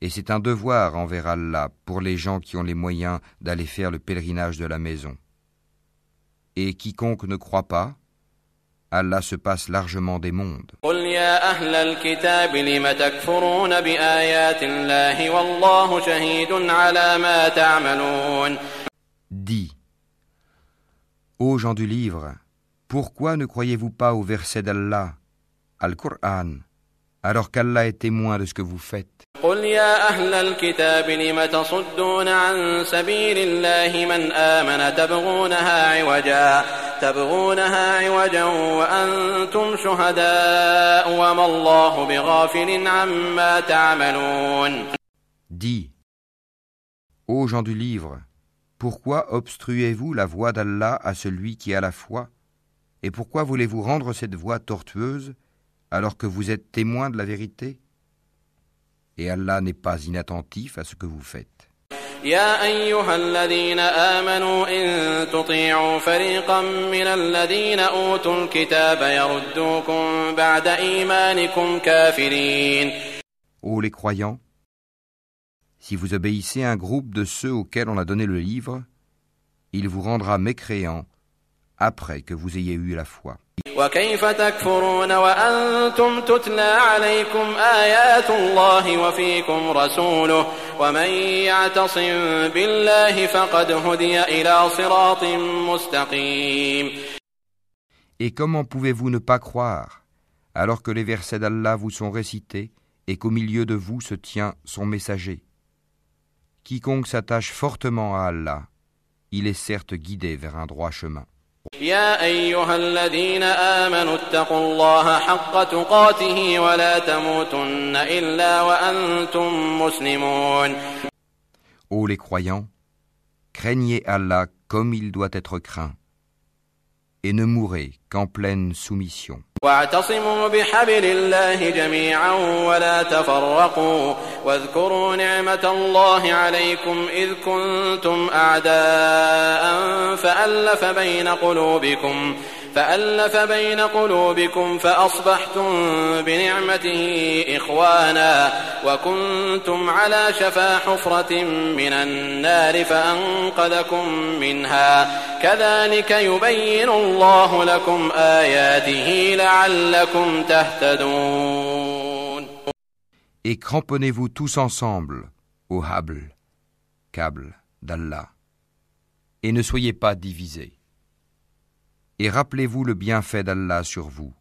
Et c'est un devoir envers Allah pour les gens qui ont les moyens d'aller faire le pèlerinage de la maison. Et quiconque ne croit pas, Allah se passe largement des mondes. Dis, ô gens du livre, pourquoi ne croyez-vous pas au verset d'Allah, Al-Qur'an alors qu'Allah est témoin de ce que vous faites قل يا أهل الكتاب لم تصدون عن سبيل الله من آمن تبغونها عوجا تبغونها عوجا وأنتم شهداء وما الله بغافل عما تعملون Dis, ô gens du livre, pourquoi obstruez-vous la voie d'Allah à celui qui a la foi Et pourquoi voulez-vous rendre cette voie tortueuse alors que vous êtes témoin de la vérité Et Allah n'est pas inattentif à ce que vous faites. يا أيها الذين آمنوا إن تطيعوا فريقا من الذين أوتوا الكتاب يردوكم بعد إيمانكم كافرين Ô les croyants, si vous obéissez à un groupe de ceux auxquels on a donné le livre, il vous rendra mécréants après que vous ayez eu la foi. وكيف تكفرون وأنتم تتلى عليكم آيات الله وفيكم رسوله ومن يعتصم بالله فقد هدي إلى صراط مستقيم Et comment pouvez-vous ne pas croire, alors que les versets d'Allah vous sont récités et qu'au milieu de vous se tient son messager Quiconque s'attache fortement à Allah, il est certes guidé vers un droit chemin. يا أيها الذين آمنوا اتقوا الله حق تقاته ولا تموتن إلا وأنتم مسلمون. Ô les croyants, craignez Allah comme il doit être craint, et ne mourrez qu'en pleine soumission. واعتصموا بحبل الله جميعا ولا تفرقوا واذكروا نعمة الله عليكم إذ كنتم أعداء فألف بين قلوبكم فألف بين قلوبكم فأصبحتم بنعمته إخوانا وكنتم على شفا حفرة من النار فأنقذكم منها كذلك يبين الله لكم آياته لعلكم تهتدون Et cramponnez-vous tous ensemble au habl, câble d'Allah, et ne soyez pas divisés. Et rappelez-vous le bienfait d'Allah sur vous.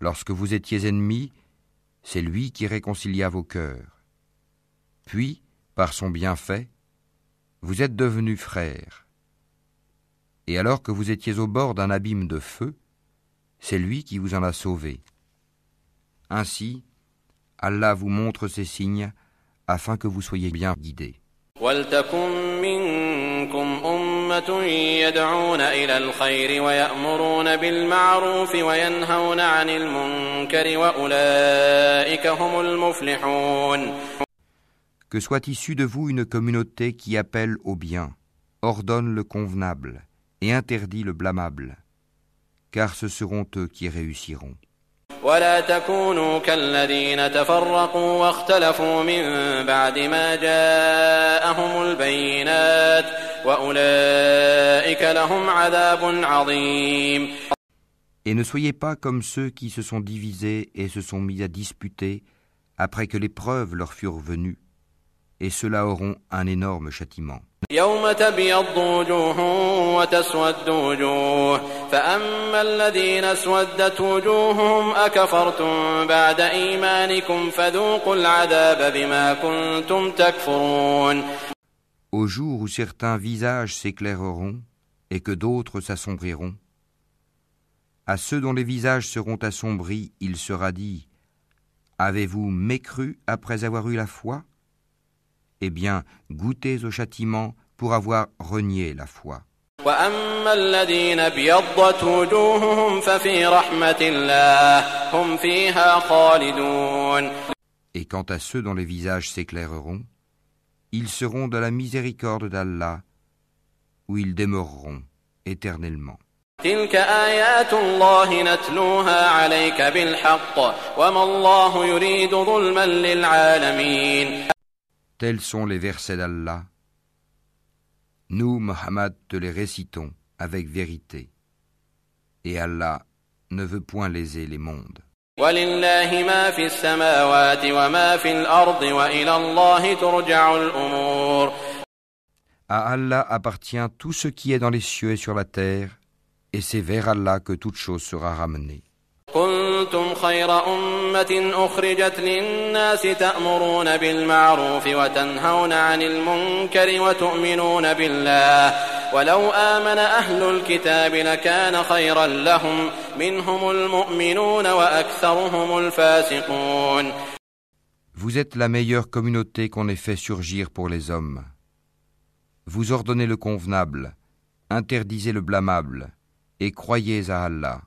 Lorsque vous étiez ennemis, c'est lui qui réconcilia vos cœurs. Puis, par son bienfait, vous êtes devenus frères. Et alors que vous étiez au bord d'un abîme de feu, c'est lui qui vous en a sauvé. Ainsi, Allah vous montre ces signes afin que vous soyez bien guidés. ولتكن منكم أمة يدعون إلى الخير ويأمرون بالمعروف وينهون عن المنكر وأولئك هم المفلحون Que soit issue de vous une communauté qui appelle au bien, ordonne le convenable et interdit le blâmable, car ce seront eux qui réussiront. ولا تكونوا كالذين تفرقوا واختلفوا من بعد ما جاءهم البينات وأولئك لهم عذاب عظيم Et ne soyez pas comme ceux qui se sont divisés et se sont mis à disputer après que les preuves leur furent venues, et ceux-là auront un énorme châtiment. يوم تبيض وجوه وتسود وجوه فأما الذين اسودت وجوههم أكفرتم بعد إيمانكم فذوقوا العذاب بما كنتم تكفرون Au jour où certains visages s'éclaireront et que d'autres s'assombriront, à ceux dont les visages seront assombris, il sera dit Avez-vous mécru après avoir eu la foi Eh bien, goûtez au châtiment pour avoir renié la foi. Et quant à ceux dont les visages s'éclaireront, ils seront de la miséricorde d'Allah, où ils demeureront éternellement. Tels sont les versets d'Allah. Nous, Mohammed, te les récitons avec vérité. Et Allah ne veut point léser les mondes. À Allah appartient tout ce qui est dans les cieux et sur la terre, et c'est vers Allah que toute chose sera ramenée. كنتم خير أمة أخرجت للناس تأمرون بالمعروف وتنهون عن المنكر وتؤمنون بالله ولو آمن أهل الكتاب لكان خيرا لهم منهم المؤمنون وأكثرهم الفاسقون Vous êtes la meilleure communauté qu'on ait fait surgir pour les hommes. Vous ordonnez le convenable, interdisez le blâmable, et croyez à Allah.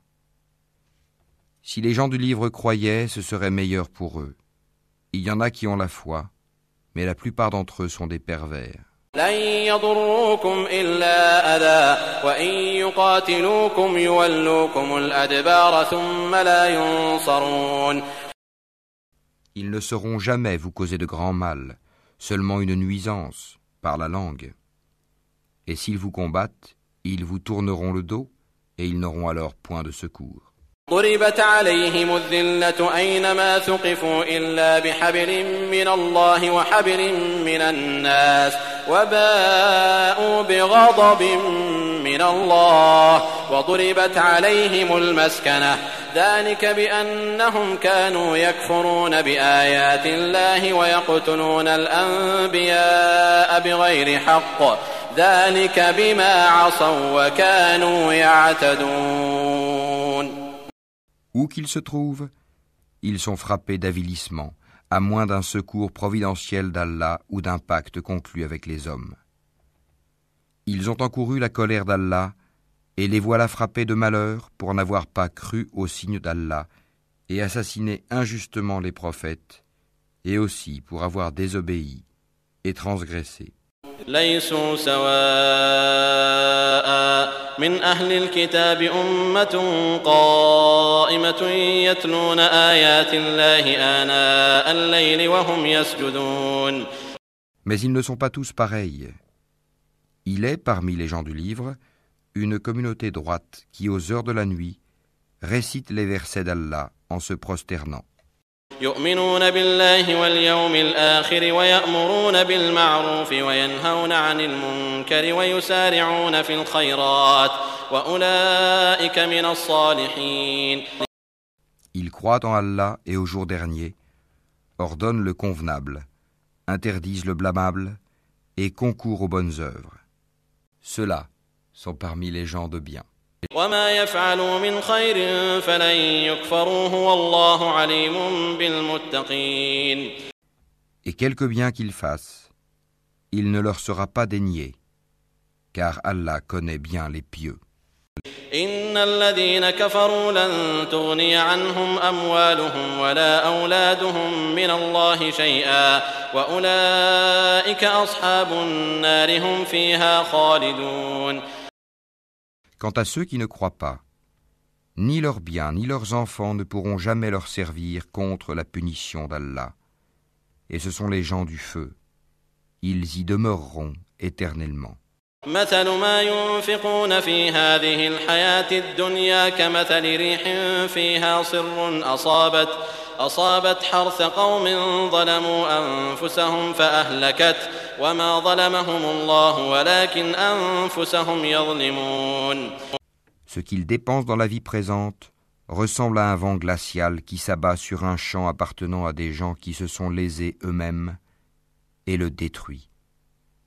Si les gens du livre croyaient, ce serait meilleur pour eux. Il y en a qui ont la foi, mais la plupart d'entre eux sont des pervers. Ils ne sauront jamais vous causer de grand mal, seulement une nuisance par la langue. Et s'ils vous combattent, ils vous tourneront le dos, et ils n'auront alors point de secours. ضربت عليهم الذلة أينما ثقفوا إلا بحبل من الله وحبل من الناس وباءوا بغضب من الله وضربت عليهم المسكنة. ذلك بأنهم كانوا يكفرون بآيات الله ويقتلون الأنبياء بغير حق. ذلك بما عصوا وكانوا يعتدون. Où qu'ils se trouvent, ils sont frappés d'avilissement, à moins d'un secours providentiel d'Allah ou d'un pacte conclu avec les hommes. Ils ont encouru la colère d'Allah, et les voilà frappés de malheur pour n'avoir pas cru au signe d'Allah et assassiné injustement les prophètes, et aussi pour avoir désobéi et transgressé. ليسوا سواء من أهل الكتاب أمة قائمة يتلون آيات الله آناء الليل وهم يسجدون Mais ils ne sont pas tous pareils. Il est, parmi les gens du livre, une communauté droite qui, aux heures de la nuit, récite les versets d'Allah en se prosternant. يؤمنون بالله واليوم الآخر ويأمرون بالمعروف وينهون عن المنكر ويسارعون في الخيرات وأولئك من الصالحين Ils croient en Allah et au jour dernier, ordonnent le convenable, interdisent le blâmable et concourent aux bonnes œuvres. Ceux-là sont parmi les gens de bien. وما يفعلوا من خير فلن يكفروه والله عليم بالمتقين Et quelque bien qu'ils fassent, il ne leur sera pas dénié, car Allah connaît bien les pieux. إن الذين كفروا لن تغني عنهم أموالهم ولا أولادهم من الله شيئا وأولئك أصحاب النار هم فيها خالدون Quant à ceux qui ne croient pas, ni leurs biens ni leurs enfants ne pourront jamais leur servir contre la punition d'Allah. Et ce sont les gens du feu. Ils y demeureront éternellement. مثل ما ينفقون في هذه الحياة الدنيا كمثل ريح فيها صر أصابت أصابت حرث قوم ظلموا أنفسهم فأهلكت وما ظلمهم الله ولكن أنفسهم يظلمون Ce qu'ils dépensent dans la vie présente ressemble à un vent glacial qui s'abat sur un champ appartenant à des gens qui se sont lésés eux-mêmes et le détruit.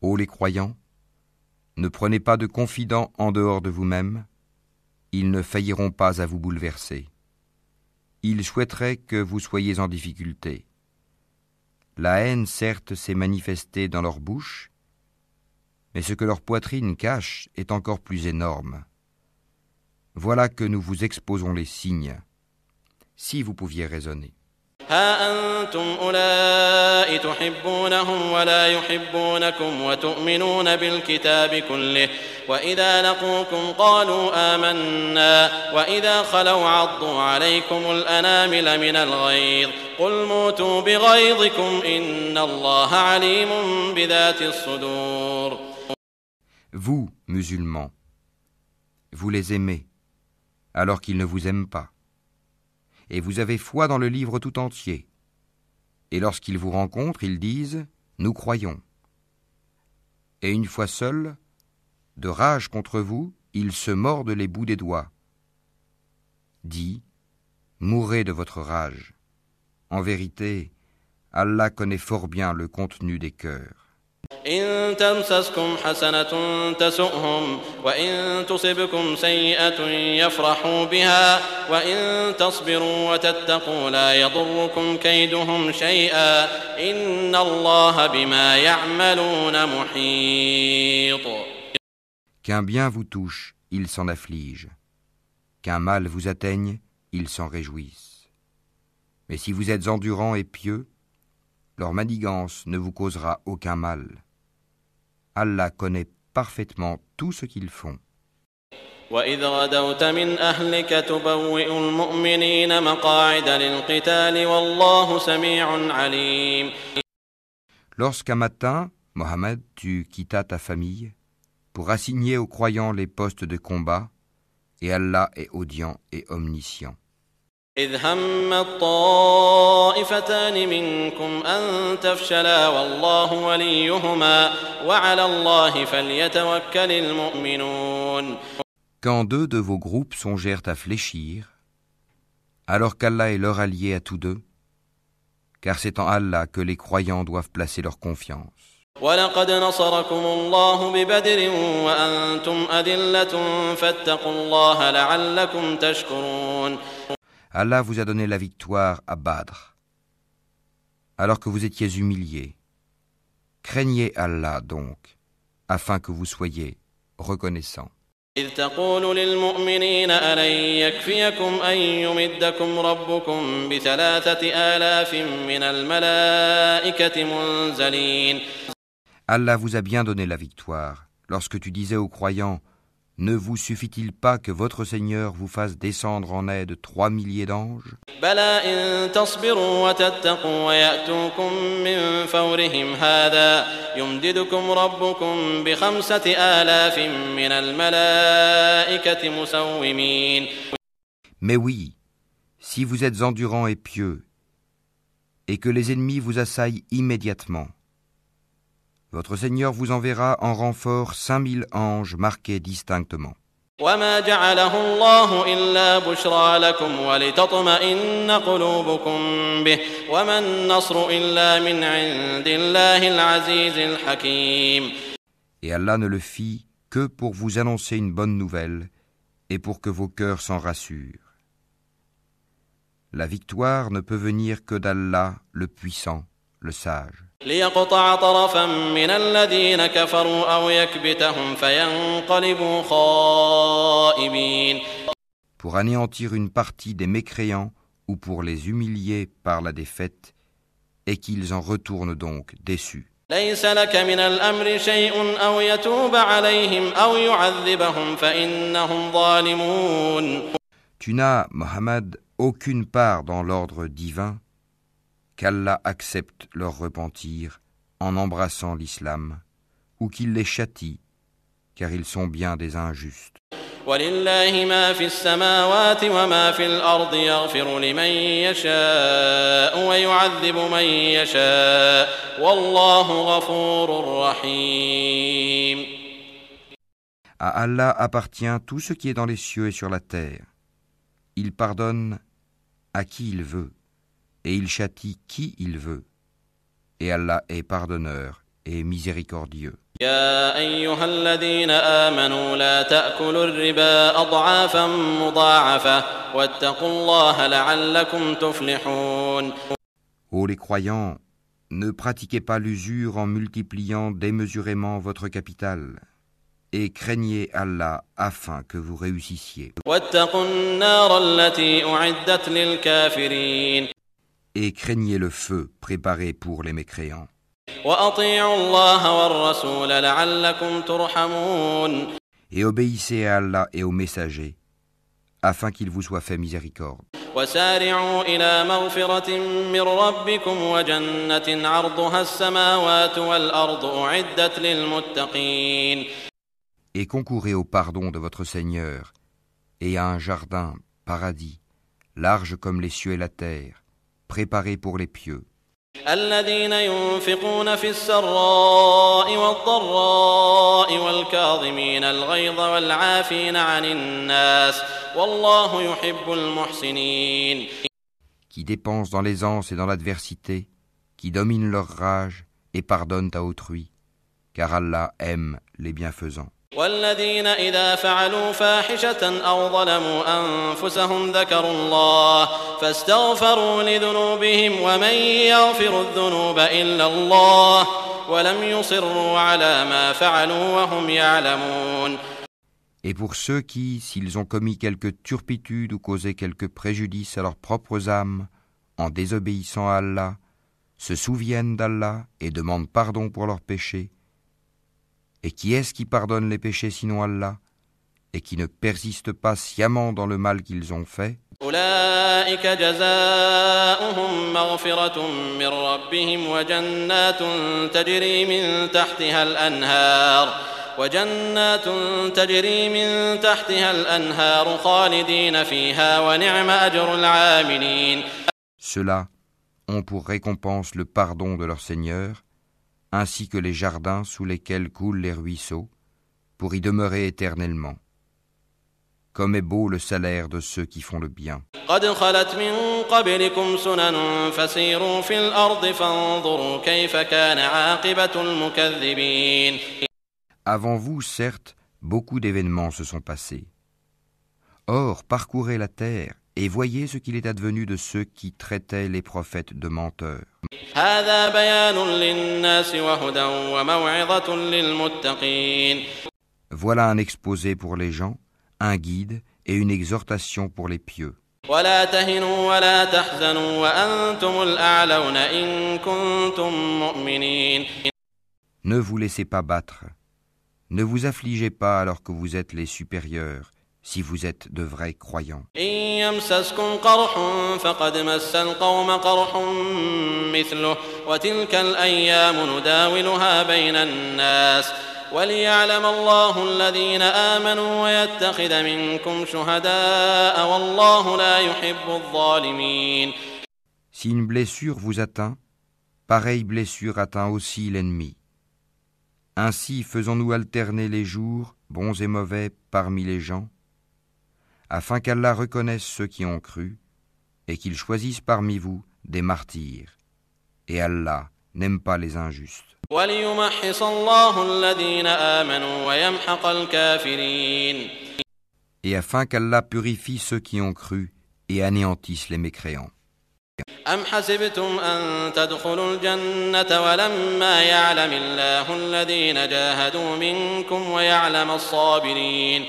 Ô les croyants, ne prenez pas de confidents en dehors de vous-même, ils ne failliront pas à vous bouleverser. Ils souhaiteraient que vous soyez en difficulté. La haine, certes, s'est manifestée dans leur bouche, mais ce que leur poitrine cache est encore plus énorme. Voilà que nous vous exposons les signes, si vous pouviez raisonner. ها أنتم أولئك تحبونهم ولا يحبونكم وتؤمنون بالكتاب كله وإذا لقوكم قالوا آمنا وإذا خلوا عضوا عليكم الأنامل من الغيظ قل موتوا بغيظكم إن الله عليم بذات الصدور Vous, musulmans, vous les aimez, alors qu'ils ne vous aiment pas. Et vous avez foi dans le livre tout entier. Et lorsqu'ils vous rencontrent, ils disent Nous croyons. Et une fois seuls, de rage contre vous, ils se mordent les bouts des doigts. Dis Mourrez de votre rage. En vérité, Allah connaît fort bien le contenu des cœurs. إن تمسسكم حسنة تسؤهم وإن تصبكم سيئة يفرحوا بها وإن تصبروا وتتقوا لا يضركم كيدهم شيئا إن الله بما يعملون محيط Qu'un bien vous touche, ils s'en affligent. Qu'un mal vous atteigne, ils s'en réjouissent. Mais si vous êtes endurant et pieux, leur manigance ne vous causera aucun mal. Allah connaît parfaitement tout ce qu'ils font. Lorsqu'un matin, Mohammed, tu quittas ta famille pour assigner aux croyants les postes de combat, et Allah est audient et omniscient. إذ هم الطائفتان منكم أن تفشلا والله وليهما وعلى الله فليتوكل المؤمنون Quand deux de vos groupes songèrent à fléchir, alors qu'Allah est leur allié à tous deux, car c'est en Allah que les croyants doivent placer leur confiance. ولقد نصركم الله ببدر وأنتم أذلة فاتقوا الله لعلكم تشكرون Allah vous a donné la victoire à Badr, alors que vous étiez humiliés. Craignez Allah donc, afin que vous soyez reconnaissants. إذ تقول للمؤمنين ألن يكفيكم أن يمدكم ربكم بثلاثة آلاف من الملائكة منزلين Allah vous a bien donné la victoire lorsque tu disais aux croyants ne vous suffit-il pas que votre Seigneur vous fasse descendre en aide trois milliers d'anges? Mais oui, si vous êtes endurant et pieux, et que les ennemis vous assaillent immédiatement, votre Seigneur vous enverra en renfort cinq mille anges marqués distinctement. Et Allah ne le fit que pour vous annoncer une bonne nouvelle et pour que vos cœurs s'en rassurent. La victoire ne peut venir que d'Allah, le puissant, le sage. ليقطع طرفا من الذين كفروا أو يكبتهم فينقلبوا خائبين Pour anéantir une partie des mécréants ou pour les humilier par la défaite, et qu'ils en retournent donc déçus. ليس لك من الأمر شيء أو يتوب عليهم أو يعذبهم فإنهم ظالمون Tu n'as, Mohammed, aucune part dans l'ordre divin qu'Allah accepte leur repentir en embrassant l'islam, ou qu'il les châtie, car ils sont bien des injustes. ولله ما في السماوات وما في الأرض يغفر لمن يشاء ويعذب من يشاء والله غفور رحيم À Allah appartient tout ce qui est dans les cieux et sur la terre. Il pardonne à qui il veut, et il châtie qui il veut. Et Allah est pardonneur et miséricordieux. يا أيها الذين آمنوا لا تأكلوا الربا أضعافا مضاعفة واتقوا الله لعلكم تفلحون Ô les croyants, ne pratiquez pas l'usure en multipliant démesurément votre capital, et craignez Allah afin que vous réussissiez. Et craignez le feu préparé pour les mécréants. وأطيعوا الله والرسول لعلكم ترحمون Et obéissez à Allah et aux messagers, afin qu'il vous soit fait miséricorde. وسارعوا إلى مغفرة من ربكم وجنة عرضها السماوات والأرض أعدت للمتقين Et concourez au pardon de votre Seigneur, et à un jardin, paradis, large comme les cieux et la terre, préparé pour les pieux. الذين ينفقون في السراء والضراء والكاظمين الغيظ والعافين عن الناس والله يحب المحسنين qui dépensent dans l'aisance et dans l'adversité, qui dominent leur rage et pardonnent à autrui, car Allah aime les bienfaisants. والذين إذا فعلوا فاحشة أو ظلموا أنفسهم ذكروا الله فاستغفروا لذنوبهم ومن يغفر الذنوب إلا الله ولم يصروا على ما فعلوا وهم يعلمون Et pour ceux qui, s'ils ont commis quelque turpitude ou causé quelque préjudice à leurs propres âmes, en désobéissant à Allah, se souviennent d'Allah et demandent pardon pour leurs péchés, et qui est-ce qui pardonne les péchés sinon Allah, et qui ne persiste pas sciemment dans le mal qu'ils ont fait أولئك جزاؤهم مغفرة من ربهم وجنات تجري من تحتها الأنهار وجنات تجري من تحتها الأنهار خالدين فيها ونعم أجر العاملين Ceux-là ont pour récompense le pardon de leur Seigneur, ainsi que les jardins sous lesquels coulent les ruisseaux, pour y demeurer éternellement. Comme est beau le salaire de ceux qui font le bien. Avant vous, certes, beaucoup d'événements se sont passés. Or, parcourez la terre et voyez ce qu'il est advenu de ceux qui traitaient les prophètes de menteurs. Voilà un exposé pour les gens, un guide et une exhortation pour les pieux. Ne vous laissez pas battre. Ne vous affligez pas alors que vous êtes les supérieurs si vous êtes de vrais croyants. إن يمسسكم قرح فقد مس القوم قرح مثله وتلك الأيام نداولها بين الناس وليعلم الله الذين آمنوا ويتخذ منكم شهداء والله لا يحب الظالمين Si une blessure vous atteint, pareille blessure atteint aussi l'ennemi. Ainsi faisons-nous alterner les jours, bons et mauvais, parmi les gens, afin qu'Allah reconnaisse ceux qui ont cru, et qu'il choisisse parmi vous des martyrs. Et Allah n'aime pas les injustes. وليمحص الله الذين آمنوا ويمحق الكافرين Et afin qu'Allah purifie ceux qui ont cru et anéantisse les mécréants. أم حسبتم أن تدخلوا الجنة ولما يعلم الله الذين جاهدوا منكم ويعلم الصابرين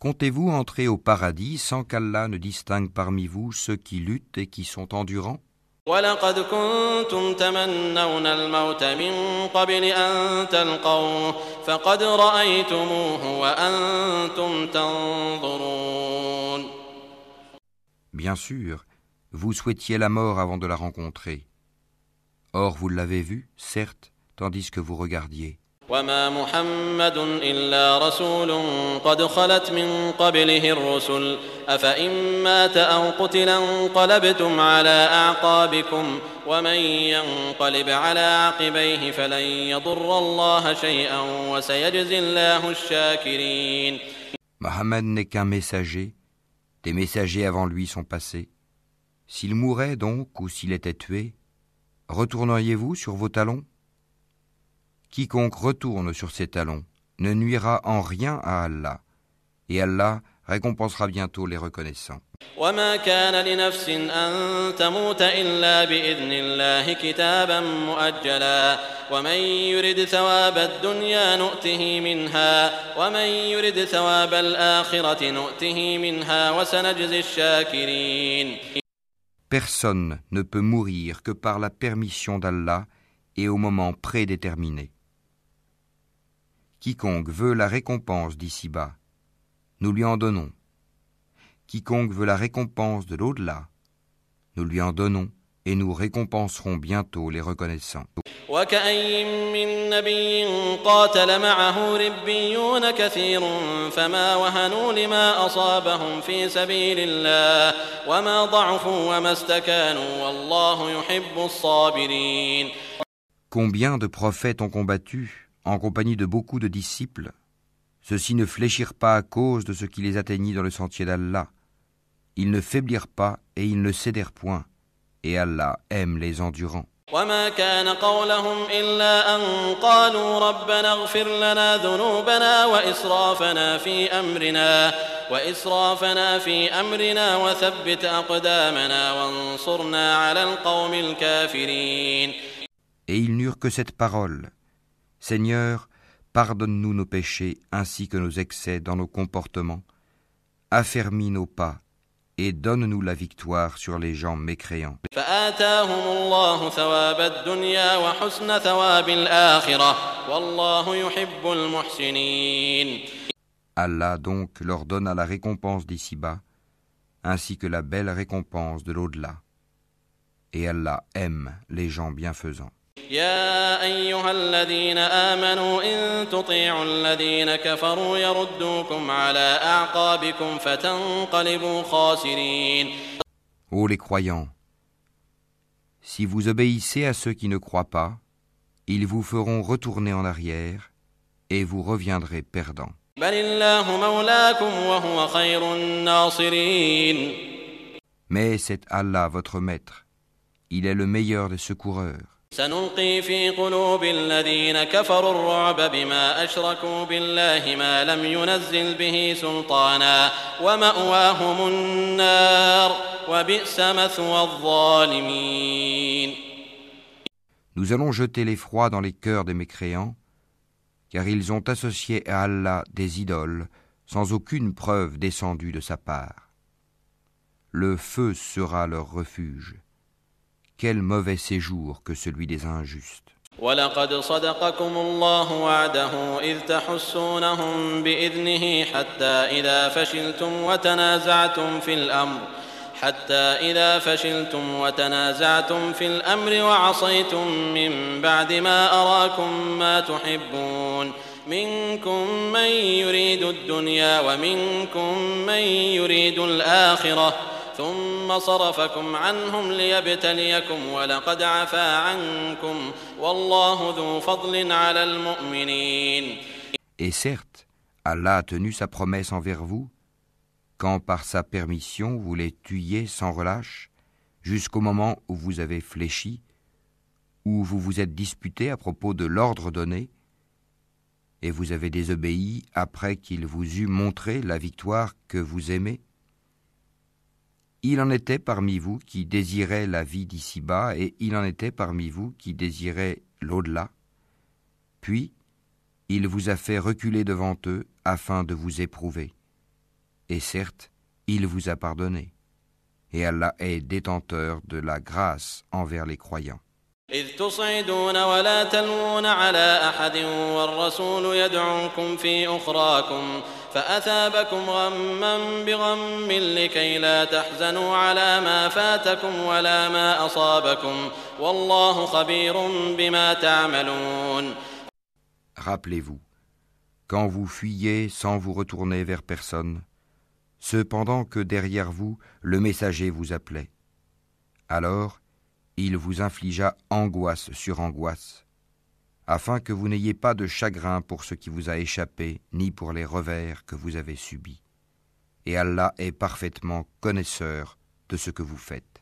Comptez-vous entrer au paradis sans qu'Allah ne distingue parmi vous ceux qui luttent et qui sont endurants ولقد كنتم تمنون الموت من قبل أن تلقوه فقد رأيتموه وأنتم تنظرون Bien sûr, vous souhaitiez la mort avant de la rencontrer. Or vous l'avez vue, certes, tandis que vous regardiez. وما محمد إلا رسول قد خلت من قبله الرسل أفإن مات أو قتل انقلبتم على أعقابكم ومن ينقلب على عقبيه فلن يضر الله شيئا وسيجزي الله الشاكرين محمد n'est qu'un des messagers avant lui sont passés. S'il mourait donc ou s'il était tué retourneriez-vous sur vos talons? Quiconque retourne sur ses talons ne nuira en rien à Allah, et Allah récompensera bientôt les reconnaissants. وما كان لنفس أن تموت إلا بإذن الله كتابا مؤجلا ومن يرد ثواب الدنيا نؤته منها ومن يرد ثواب الآخرة نؤته منها وسنجزي الشاكرين Personne ne peut mourir que par la permission d'Allah et au moment prédéterminé. Quiconque veut la récompense d'ici-bas, nous lui en donnons. Quiconque veut la récompense de l'au-delà, nous lui en donnons et nous récompenserons bientôt les reconnaissants. Combien de prophètes ont combattu en compagnie de beaucoup de disciples Ceux-ci ne fléchirent pas à cause de ce qui les atteignit dans le sentier d'Allah. Ils ne faiblirent pas et ils ne cédèrent point. Et Allah aime les endurants. وما كان قولهم إلا أن قالوا ربنا اغفر لنا ذنوبنا وإسرافنا في أمرنا وإسرافنا في أمرنا وثبت أقدامنا وانصرنا على القوم الكافرين Et ils n'eurent que cette parole. Seigneur, pardonne-nous nos péchés ainsi que nos excès dans nos comportements, affermis nos pas et donne-nous la victoire sur les gens mécréants. Allah donc leur donna la récompense d'ici-bas, ainsi que la belle récompense de l'au-delà. Et Allah aime les gens bienfaisants. يا أيها الذين آمنوا إن تطيعوا الذين كفروا يردوكم على أعقابكم فتنقلبوا خاسرين Ô les croyants, si vous obéissez à ceux qui ne croient pas, ils vous feront retourner en arrière et vous reviendrez perdants. بل الله مولاكم وهو خير الناصرين Mais c'est Allah votre maître. Il est le meilleur des secoureurs. سنلقي في قلوب الذين كفروا الرعب بما أشركوا بالله ما لم ينزل به سلطانا ومأواهم النار وبئس مثوى الظالمين Nous allons jeter l'effroi dans les cœurs des mécréants, car ils ont associé à Allah des idoles sans aucune preuve descendue de sa part. Le feu sera leur refuge. Quel mauvais séjour que celui des injustes. ولقد صدقكم الله وعده إذ تحسونهم بإذنه حتى إذا فشلتم وتنازعتم في الأمر حتى إذا فشلتم وتنازعتم في الأمر وعصيتم من بعد ما أراكم ما تحبون منكم من يريد الدنيا ومنكم من يريد الآخرة ثم صرفكم عنهم ليبتليكم ولقد عفا عنكم والله ذو فضل على المؤمنين Et certes, Allah a tenu sa promesse envers vous, quand par sa permission vous les tuiez sans relâche, jusqu'au moment où vous avez fléchi, où vous vous êtes disputé à propos de l'ordre donné, et vous avez désobéi après qu'il vous eût montré la victoire que vous aimez Il en était parmi vous qui désiraient la vie d'ici-bas, et il en était parmi vous qui désiraient l'au-delà. Puis, il vous a fait reculer devant eux afin de vous éprouver. Et certes, il vous a pardonné. Et Allah est détenteur de la grâce envers les croyants. إذ تصعدون ولا تلوون على أحد والرسول يدعوكم في أخراكم فأثابكم غما بغم لكي لا تحزنوا على ما فاتكم ولا ما أصابكم والله خبير بما تعملون Rappelez-vous, quand vous fuyez sans vous retourner vers personne, cependant que derrière vous le messager vous appelait. Alors, il vous infligea angoisse sur angoisse, afin que vous n'ayez pas de chagrin pour ce qui vous a échappé, ni pour les revers que vous avez subis. Et Allah est parfaitement connaisseur de ce que vous faites.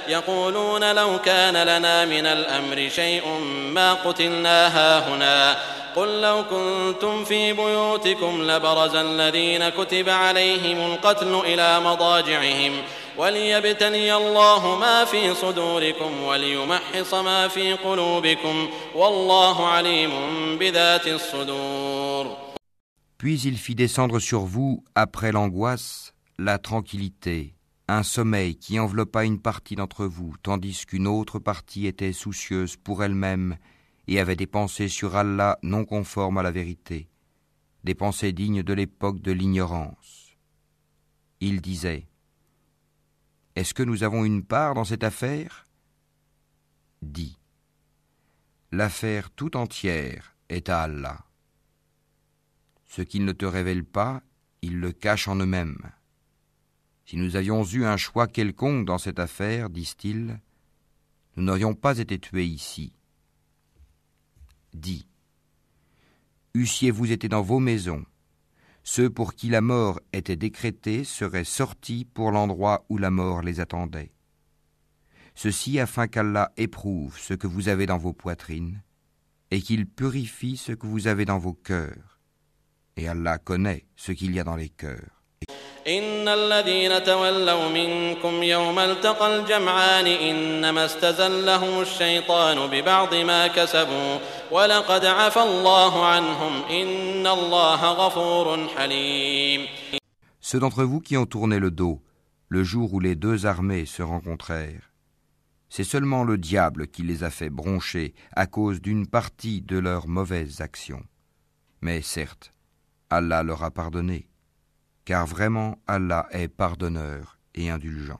يقولون لو كان لنا من الأمر شيء ما قتلنا هاهنا. قل لو كنتم في بيوتكم لبرز الذين كتب عليهم القتل إلى مضاجعهم. وليبتلي الله ما في صدوركم وليمحص ما في قلوبكم. والله عليم بذات الصدور. Puis il fit descendre sur vous, après l'angoisse, la tranquillité, un sommeil qui enveloppa une partie d'entre vous, tandis qu'une autre partie était soucieuse pour elle-même et avait des pensées sur Allah non conformes à la vérité, des pensées dignes de l'époque de l'ignorance. Il disait Est-ce que nous avons une part dans cette affaire? Dit L'affaire tout entière est à Allah. Ce qu'ils ne te révèlent pas, ils le cachent en eux-mêmes. Si nous avions eu un choix quelconque dans cette affaire, disent-ils, nous n'aurions pas été tués ici dit Eussiez-vous été dans vos maisons, ceux pour qui la mort était décrétée seraient sortis pour l'endroit où la mort les attendait. Ceci afin qu'Allah éprouve ce que vous avez dans vos poitrines, et qu'il purifie ce que vous avez dans vos cœurs. Et Allah connaît ce qu'il y a dans les cœurs. إن الذين تولوا منكم يوم التقى الجمعان إنما استزلهم الشيطان ببعض ما كسبوا ولقد عفى الله عنهم إن الله غفور حليم Ceux d'entre vous qui ont tourné le dos, le jour où les deux armées se rencontrèrent, c'est seulement le diable qui les a fait broncher à cause d'une partie de leurs mauvaises actions. Mais certes, Allah leur a pardonné car vraiment Allah est pardonneur et indulgent.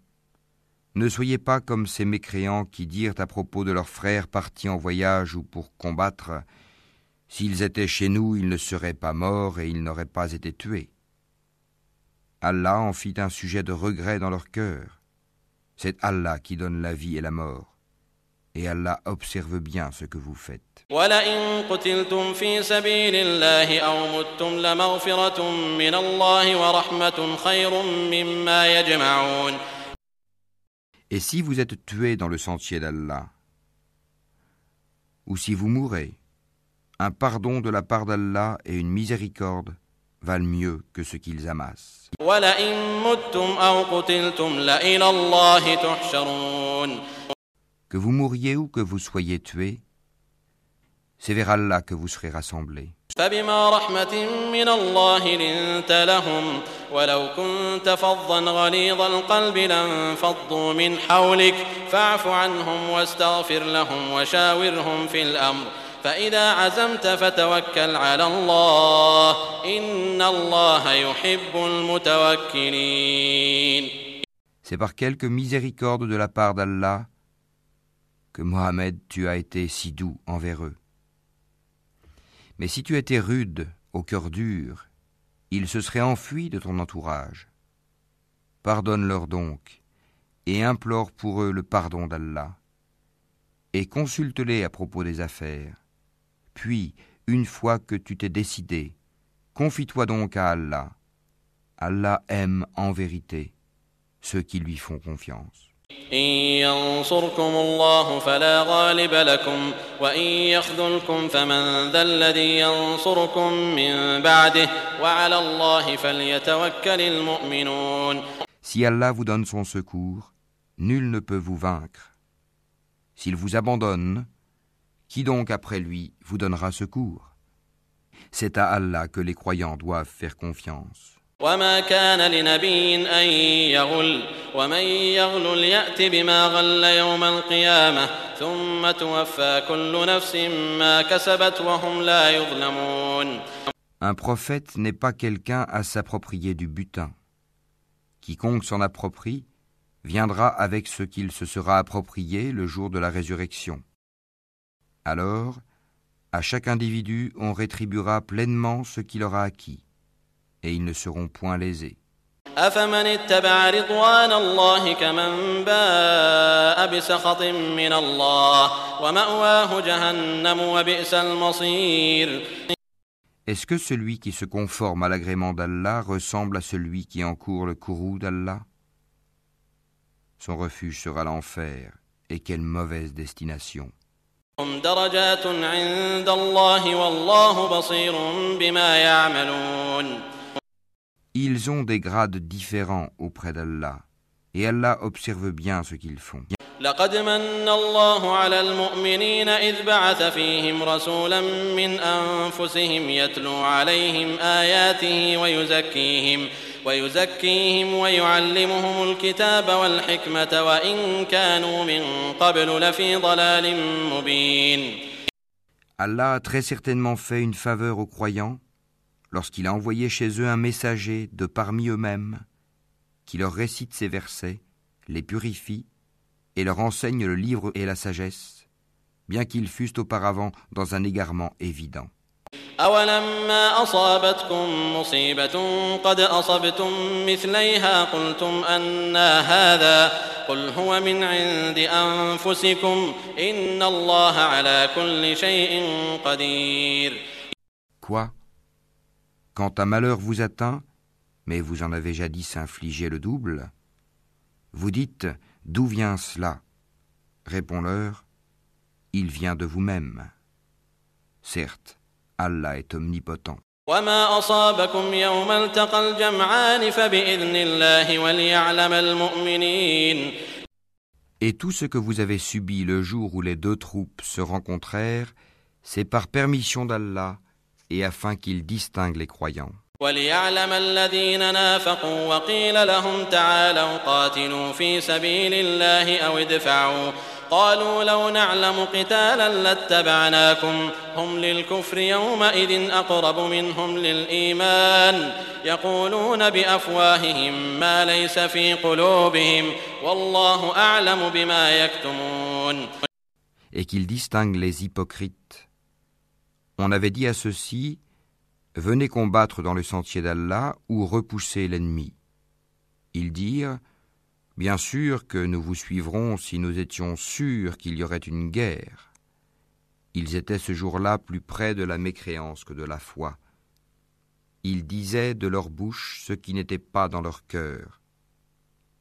ne soyez pas comme ces mécréants qui dirent à propos de leurs frères partis en voyage ou pour combattre S'ils étaient chez nous, ils ne seraient pas morts et ils n'auraient pas été tués. Allah en fit un sujet de regret dans leur cœur. C'est Allah qui donne la vie et la mort. Et Allah observe bien ce que vous faites. ولئن قتلتم في سبيل الله أو متم لمغفرة من الله ورحمة خير مما يجمعون Et si vous êtes tué dans le sentier d'Allah, ou si vous mourrez, un pardon de la part d'Allah et une miséricorde valent mieux que ce qu'ils amassent. Que vous mouriez ou que vous soyez tués, c'est vers Allah que vous serez rassemblés. فبما رحمة من الله لنت لهم ولو كنت فظا غليظ القلب لانفضوا من حولك فاعف عنهم واستغفر لهم وشاورهم في الأمر فإذا عزمت فتوكل على الله إن الله يحب المتوكلين C'est par quelque miséricorde de la part d'Allah que Mohammed tu as été si doux envers eux. Mais si tu étais rude, au cœur dur, ils se seraient enfuis de ton entourage. Pardonne-leur donc, et implore pour eux le pardon d'Allah, et consulte-les à propos des affaires. Puis, une fois que tu t'es décidé, confie-toi donc à Allah. Allah aime en vérité ceux qui lui font confiance. إن ينصركم الله فلا غالب لكم وإن يخذلكم فمن ذا الذي ينصركم من بعده وعلى الله فليتوكل المؤمنون Si Allah vous donne son secours, nul ne peut vous vaincre. S'il vous abandonne, qui donc après lui vous donnera secours C'est à Allah que les croyants doivent faire confiance. وما كان لنبي أن يغل ومن يغل يأت بما غل يوم القيامة ثم توفى كل نفس ما كسبت وهم لا يظلمون Un prophète n'est pas quelqu'un à s'approprier du butin. Quiconque s'en approprie viendra avec ce qu'il se sera approprié le jour de la résurrection. Alors, à chaque individu, on rétribuera pleinement ce qu'il aura acquis, et ils ne seront point lésés. Est-ce que celui qui se conforme à l'agrément d'Allah ressemble à celui qui encourt le courroux d'Allah? Son refuge sera l'enfer, et quelle mauvaise destination. Ils ont des grades différents auprès d'Allah, et Allah observe bien ce qu'ils font. لقد من الله على المؤمنين إذ بعث فيهم رسولا من أنفسهم يتلو عليهم آياته ويزكيهم ويزكيهم ويعلمهم الكتاب والحكمة وإن كانوا من قبل لفي ضلال مبين Allah a très certainement fait une faveur aux croyants lorsqu'il a envoyé chez eux un messager de parmi eux-mêmes qui leur récite ces versets, les purifie et leur enseigne le livre et la sagesse, bien qu'ils fussent auparavant dans un égarement évident. أولما أصابتكم مصيبة قد أصبتم مثليها قلتم أنا هذا قل هو من عند أنفسكم إن الله على كل شيء قدير Quoi Quand un malheur vous atteint, mais vous en avez jadis infligé le double, vous dites D'où vient cela Réponds-leur Il vient de vous-même. Certes, Allah est omnipotent. وما أصابكم يوم التقى الجمعان فبإذن الله وليعلم المؤمنين Et tout ce que vous avez subi le jour où les deux troupes se rencontrèrent, c'est par permission d'Allah et afin qu'il distingue les croyants. وليعلم الذين نافقوا وقيل لهم تعالوا قاتلوا في سبيل الله أو ادفعوا قالوا لو نعلم قتالا لاتبعناكم هم للكفر يومئذ أقرب منهم للإيمان يقولون بأفواههم ما ليس في قلوبهم والله أعلم بما يكتمون et qu'il distingue les hypocrites. on avait dit à ceux-ci Venez combattre dans le sentier d'Allah ou repoussez l'ennemi. Ils dirent Bien sûr que nous vous suivrons si nous étions sûrs qu'il y aurait une guerre. Ils étaient ce jour-là plus près de la mécréance que de la foi. Ils disaient de leur bouche ce qui n'était pas dans leur cœur.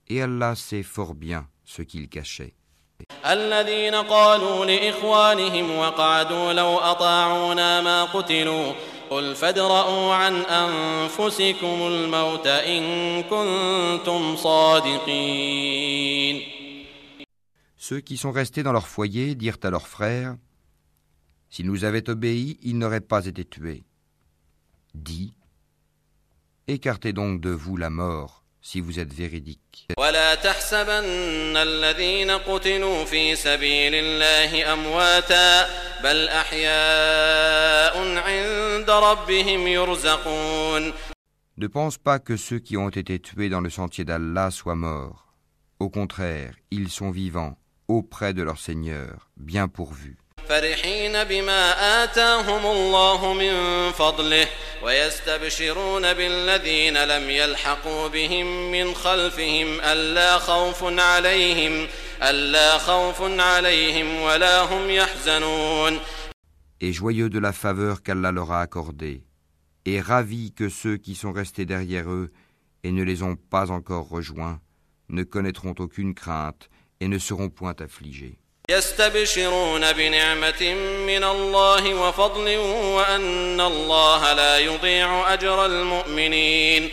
Et Allah sait fort bien ce qu'ils cachaient. Ceux qui sont restés dans leur foyer dirent à leurs frères S'ils nous avaient obéi, ils n'auraient pas été tués. Dis Écartez donc de vous la mort si vous êtes véridique. Ne pense pas que ceux qui ont été tués dans le sentier d'Allah soient morts. Au contraire, ils sont vivants auprès de leur Seigneur, bien pourvus. فرحين بما آتاهم الله من فضله ويستبشرون بالذين لم يلحقوا بهم من خلفهم ألا خوف عليهم ألا خوف عليهم ولا هم يحزنون Et joyeux de la faveur qu'Allah leur a accordée, et ravis que ceux qui sont restés derrière eux et ne les ont pas encore rejoints ne connaîtront aucune crainte et ne seront point affligés. يستبشرون بنعمة من الله وفضل وأن الله لا يضيع أجر المؤمنين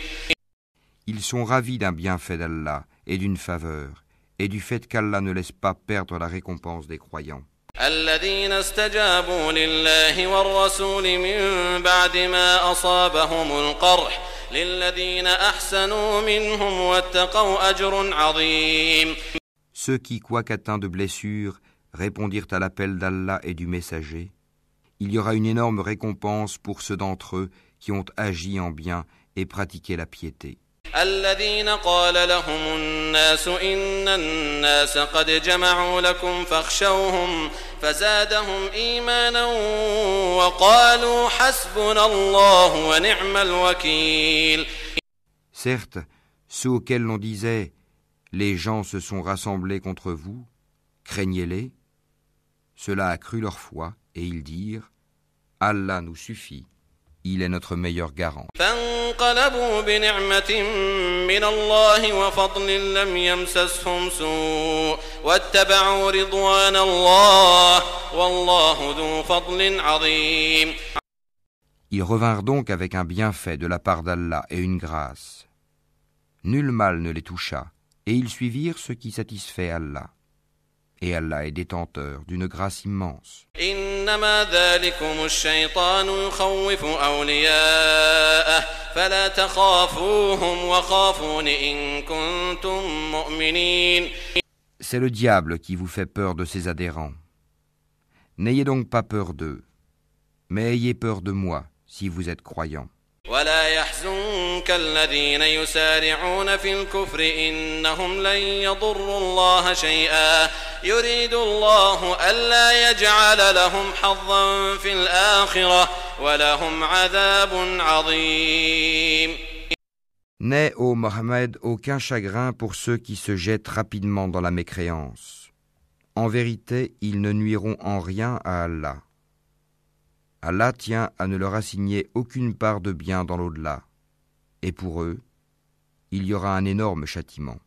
Ils sont ravis d'un bienfait d'Allah et d'une faveur, et du fait qu'Allah ne laisse pas perdre la récompense des croyants. الذين استجابوا لله والرسول من بعد ما أصابهم القرح للذين أحسنوا منهم واتقوا أجر عظيم Ceux qui, quoiqu'atteints de blessures, répondirent à l'appel d'Allah et du messager, il y aura une énorme récompense pour ceux d'entre eux qui ont agi en bien et pratiqué la piété. Certes, ceux auxquels l'on disait les gens se sont rassemblés contre vous, craignez-les, cela a cru leur foi, et ils dirent Allah nous suffit, il est notre meilleur garant. Ils revinrent donc avec un bienfait de la part d'Allah et une grâce. Nul mal ne les toucha, et ils suivirent ce qui satisfait Allah et Allah est détenteur d'une grâce immense. C'est le diable qui vous fait peur de ses adhérents. N'ayez donc pas peur d'eux, mais ayez peur de moi si vous êtes croyants. ولا يحزنك الذين يسارعون في الكفر إنهم لن يضروا الله شيئا يريد الله ألا يجعل لهم حظا في الآخرة ولهم عذاب عظيم N'aie, ô Mohammed, aucun chagrin pour ceux qui se jettent rapidement dans la mécréance. En vérité, ils ne nuiront en rien à Allah. Allah tient à ne leur assigner aucune part de bien dans l'au-delà. Et pour eux, il y aura un énorme châtiment.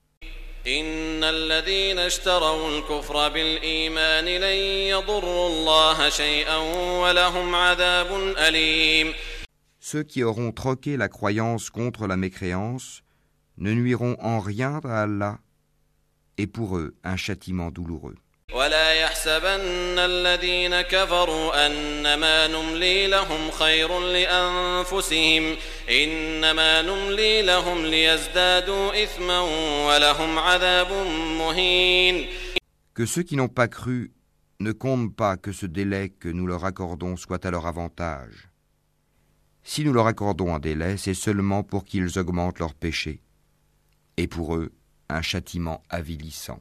Ceux qui auront troqué la croyance contre la mécréance ne nuiront en rien à Allah, et pour eux un châtiment douloureux. ولا يحسبن الذين كفروا أنما نملي لهم خير لأنفسهم إنما نملي لهم ليزدادوا إثما ولهم عذاب مهين Que ceux qui n'ont pas cru ne comptent pas que ce délai que nous leur accordons soit à leur avantage. Si nous leur accordons un délai, c'est seulement pour qu'ils augmentent leurs péchés, et pour eux un châtiment avilissant.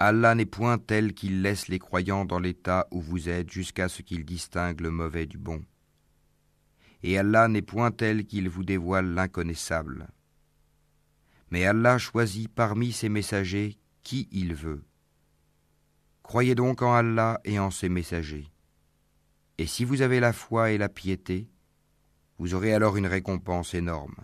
Allah n'est point tel qu'il laisse les croyants dans l'état où vous êtes jusqu'à ce qu'il distingue le mauvais du bon. Et Allah n'est point tel qu'il vous dévoile l'inconnaissable. Mais Allah choisit parmi ses messagers qui il veut. Croyez donc en Allah et en ses messagers. Et si vous avez la foi et la piété, vous aurez alors une récompense énorme.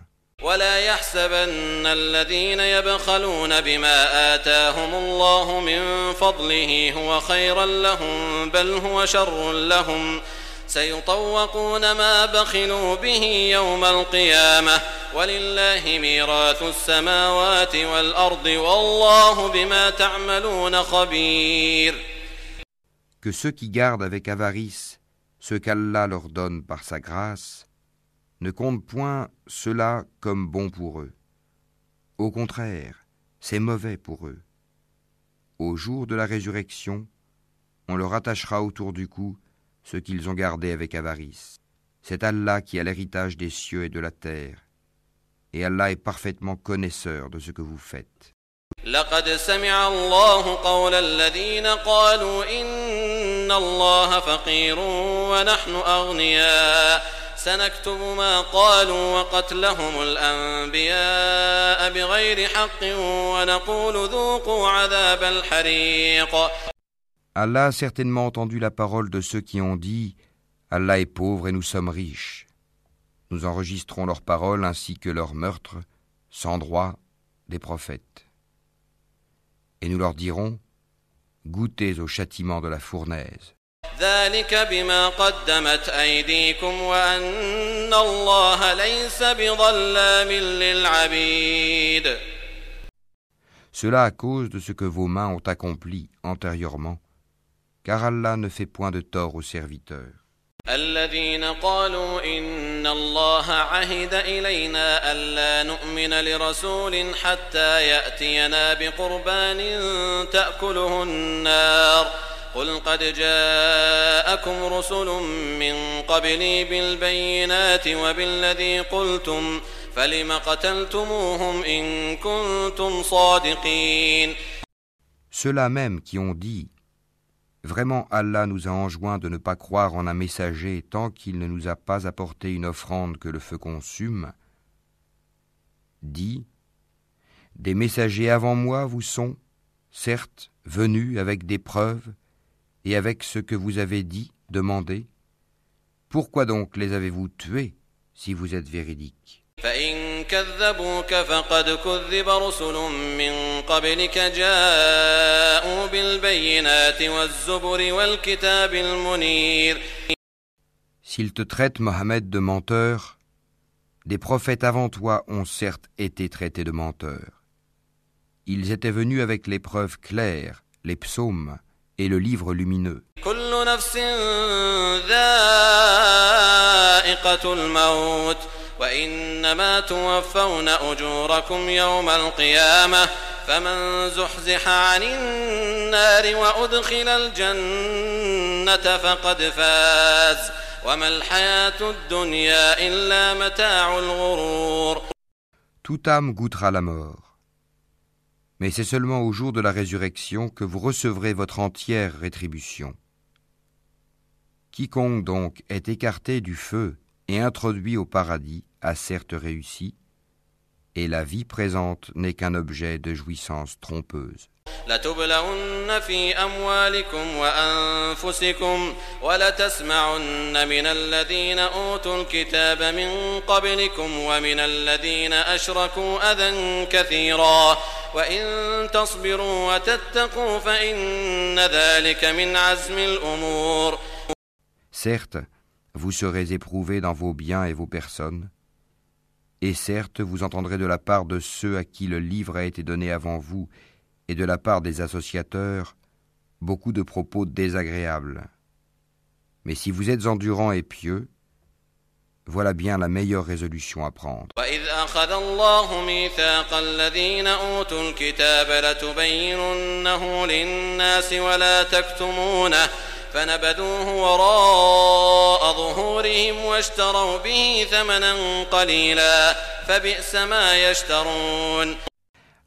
ولا يحسبن الذين يبخلون بما آتاهم الله من فضله هو خيرا لهم بل هو شر لهم. سيطوقون ما بخلوا به يوم القيامة. ولله ميراث السماوات والأرض والله بما تعملون خبير. Que ceux qui gardent avec avarice ce qu'Allah leur donne par sa grâce ne compte point cela comme bon pour eux. Au contraire, c'est mauvais pour eux. Au jour de la résurrection, on leur attachera autour du cou ce qu'ils ont gardé avec avarice. C'est Allah qui a l'héritage des cieux et de la terre, et Allah est parfaitement connaisseur de ce que vous faites. سنكتب ما قالوا وقتلهم الأنبياء بغير حق ونقول ذوقوا عذاب الحريق Allah a certainement entendu la parole de ceux qui ont dit Allah est pauvre et nous sommes riches. Nous enregistrons leurs paroles ainsi que leurs meurtres, sans droit, des prophètes. Et nous leur dirons Goûtez au châtiment de la fournaise. ذلك بما قدمت أيديكم وأن الله ليس بظلام للعبيد Cela à cause de ce que vos mains ont accompli antérieurement, car Allah ne fait point de tort aux serviteurs. الذين قالوا إن الله عهد إلينا ألا نؤمن لرسول حتى يأتينا بقربان تأكله النار قل قد جاءكم رسل من قبلي بالبينات وبالذي قلتم فلم قتلتموهم إن كنتم صادقين Ceux-là même qui ont dit Vraiment Allah nous a enjoint de ne pas croire en un messager tant qu'il ne nous a pas apporté une offrande que le feu consume, dit Des messagers avant moi vous sont, certes, venus avec des preuves, et avec ce que vous avez dit, demandé Pourquoi donc les avez-vous tués si vous êtes véridiques S'ils te traitent, Mohammed, de menteur, des prophètes avant toi ont certes été traités de menteurs. Ils étaient venus avec les preuves claires, les psaumes, et le livre lumineux. Toute âme goûtera la mort mais c'est seulement au jour de la résurrection que vous recevrez votre entière rétribution. Quiconque donc est écarté du feu et introduit au paradis a certes réussi, et la vie présente n'est qu'un objet de jouissance trompeuse. لتبلون في أموالكم وأنفسكم ولتسمعن من الذين أوتوا الكتاب من قبلكم ومن الذين أشركوا أذى كثيرا وإن تصبروا وتتقوا فإن ذلك من عزم الأمور Certes, vous serez éprouvés dans vos biens et vos personnes, et certes, vous entendrez de la part de ceux à qui le livre a été donné avant vous, et de la part des associateurs beaucoup de propos désagréables. Mais si vous êtes endurant et pieux, voilà bien la meilleure résolution à prendre. وإذ أخذ الله ميثاق الذين أوتوا الكتاب لتبيننه للناس ولا تكتمونه فنبذوه وراء ظهورهم واشتروا به ثمنا قليلا فبئس ما يشترون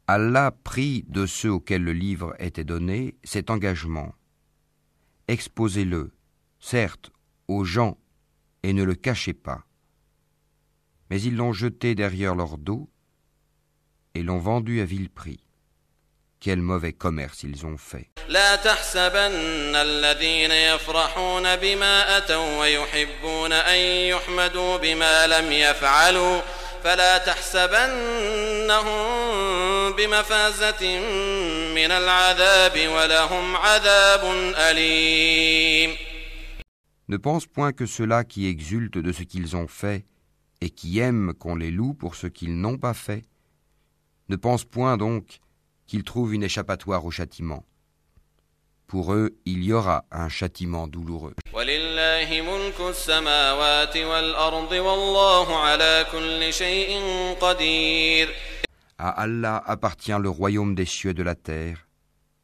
Allah prit de ceux auxquels le livre était donné cet engagement. Exposez-le, certes, aux gens, et ne le cachez pas. Mais ils l'ont jeté derrière leur dos et l'ont vendu à vil prix. Quel mauvais commerce ils ont fait. لا تحسبن الذين يفرحون بما أتوا ويحبون أن يحمدوا بما لم يفعلوا فلا تحسبنهم بمفازة من العذاب ولهم عذاب أليم Ne pense point que ceux-là qui exultent de ce qu'ils ont fait et qui aiment qu'on les loue pour ce qu'ils n'ont pas fait, ne pense point donc qu'ils trouvent une échappatoire au châtiment. Pour eux, il y aura un châtiment douloureux. ولله ملك السماوات والأرض والله على كل شيء قدير À Allah appartient le royaume des cieux et de la terre,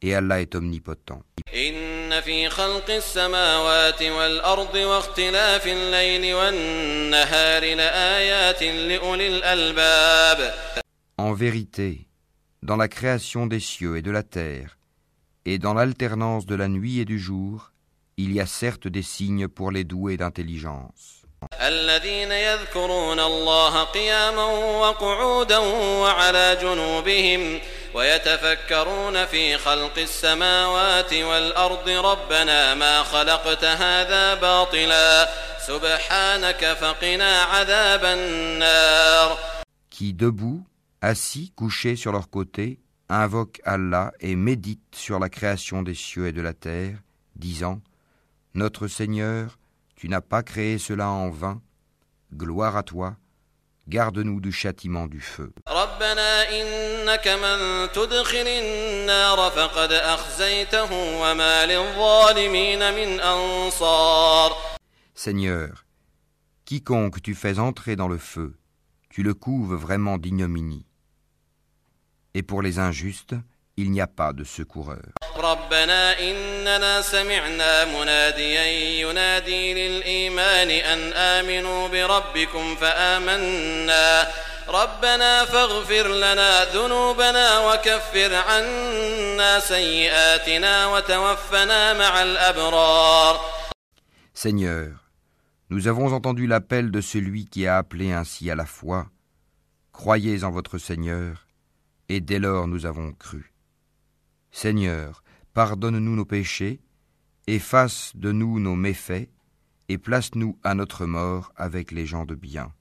et Allah est omnipotent. إن في خلق السماوات والأرض واختلاف الليل والنهار لآيات لأولي الألباب En vérité, dans la création des cieux et de la terre, et dans l'alternance de la nuit et du jour, il y a certes des signes pour les doués d'intelligence. الذين يذكرون الله قياما وقعودا وعلى جنوبهم ويتفكرون في خلق السماوات والأرض ربنا ما خلقت هذا باطلا سبحانك فقنا عذاب النار qui, debout, assis, couchés sur leurs côtés, invoquent Allah et méditent sur la création des cieux et de la terre, disant Notre Seigneur, tu n'as pas créé cela en vain, gloire à toi, garde-nous du châtiment du feu. Seigneur, quiconque tu fais entrer dans le feu, tu le couves vraiment d'ignominie et pour les injustes, il n'y a pas de secoureur. Seigneur, nous avons entendu l'appel de celui qui a appelé ainsi à la foi. Croyez en votre Seigneur et dès lors nous avons cru. Seigneur, pardonne-nous nos péchés, efface de nous nos méfaits, et place-nous à notre mort avec les gens de bien.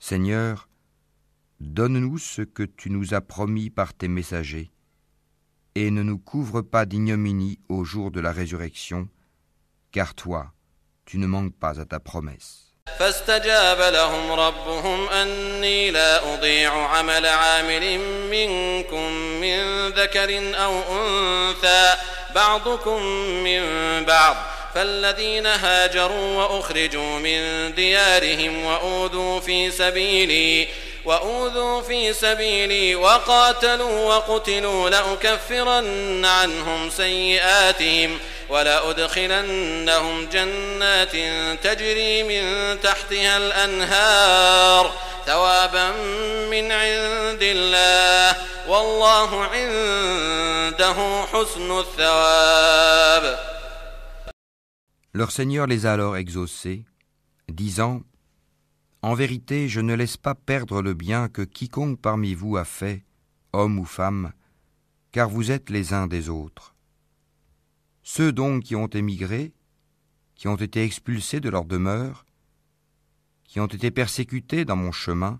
Seigneur, donne-nous ce que tu nous as promis par tes messagers, et ne nous couvre pas d'ignominie au jour de la résurrection, car toi, tu ne manques pas à ta promesse. فاستجاب لهم ربهم أني لا أضيع عمل عامل منكم من ذكر أو أنثى بعضكم من بعض فالذين هاجروا وأخرجوا من ديارهم وأوذوا في سبيلي وأوذوا في سبيلي وقاتلوا وقتلوا لأكفرن عنهم سيئاتهم ولأدخلنهم جنات تجري من تحتها الأنهار ثوابا من عند الله والله عنده حسن الثواب. Leur Seigneur les a alors exaucés, disant En vérité, je ne laisse pas perdre le bien que quiconque parmi vous a fait, homme ou femme, car vous êtes les uns des autres. Ceux donc qui ont émigré, qui ont été expulsés de leur demeure, qui ont été persécutés dans mon chemin,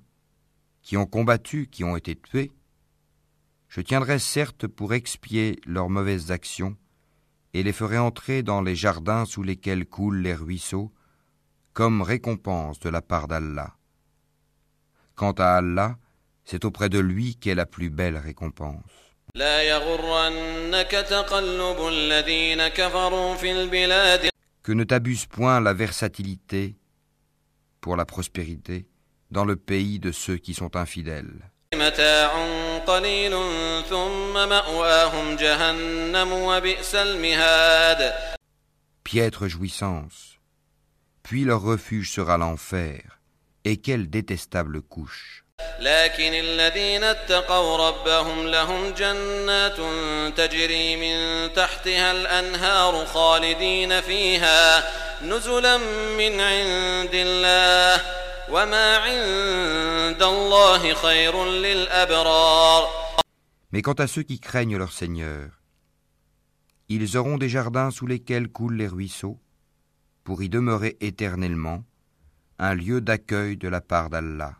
qui ont combattu, qui ont été tués, je tiendrai certes pour expier leurs mauvaises actions, et les ferai entrer dans les jardins sous lesquels coulent les ruisseaux, comme récompense de la part d'Allah. Quant à Allah, c'est auprès de lui qu'est la plus belle récompense. Que ne t'abuse point la versatilité pour la prospérité dans le pays de ceux qui sont infidèles. Piètre jouissance Puis leur refuge sera l'enfer. Et quelle détestable couche. لكن الذين اتقوا ربهم لهم جنات تجري من تحتها الأنهار خالدين فيها نزلا من عند الله وما عند الله خير للأبرار Mais quant à ceux qui craignent leur Seigneur, ils auront des jardins sous lesquels coulent les ruisseaux, pour y demeurer éternellement, un lieu d'accueil de la part d'Allah.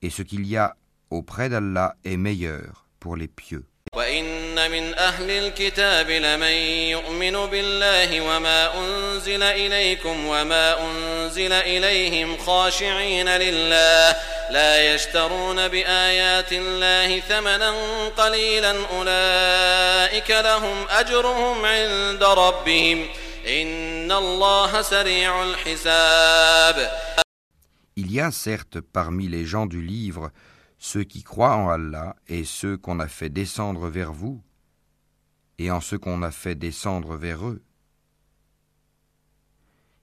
Et ce qu'il y a auprès d'Allah est meilleur pour les pieux. وإن من أهل الكتاب لمن يؤمن بالله وما أنزل إليكم وما أنزل إليهم خاشعين لله لا يشترون بآيات الله ثمنا قليلا أولئك لهم أجرهم عند ربهم Il y a certes parmi les gens du livre ceux qui croient en Allah et ceux qu'on a fait descendre vers vous et en ceux qu'on a fait descendre vers eux.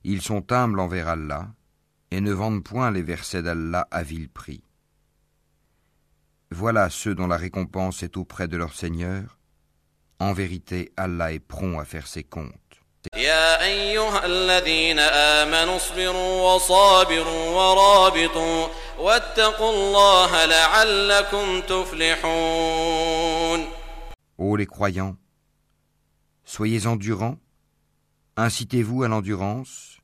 Ils sont humbles envers Allah et ne vendent point les versets d'Allah à vil prix. Voilà ceux dont la récompense est auprès de leur Seigneur. En vérité, Allah est prompt à faire ses comptes. يا أيها الذين آمنوا اصبروا وصابروا ورابطوا واتقوا الله لعلكم تفلحون Ô les croyants, soyez endurants, incitez-vous à l'endurance,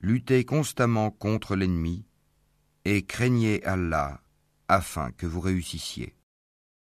luttez constamment contre l'ennemi et craignez Allah afin que vous réussissiez.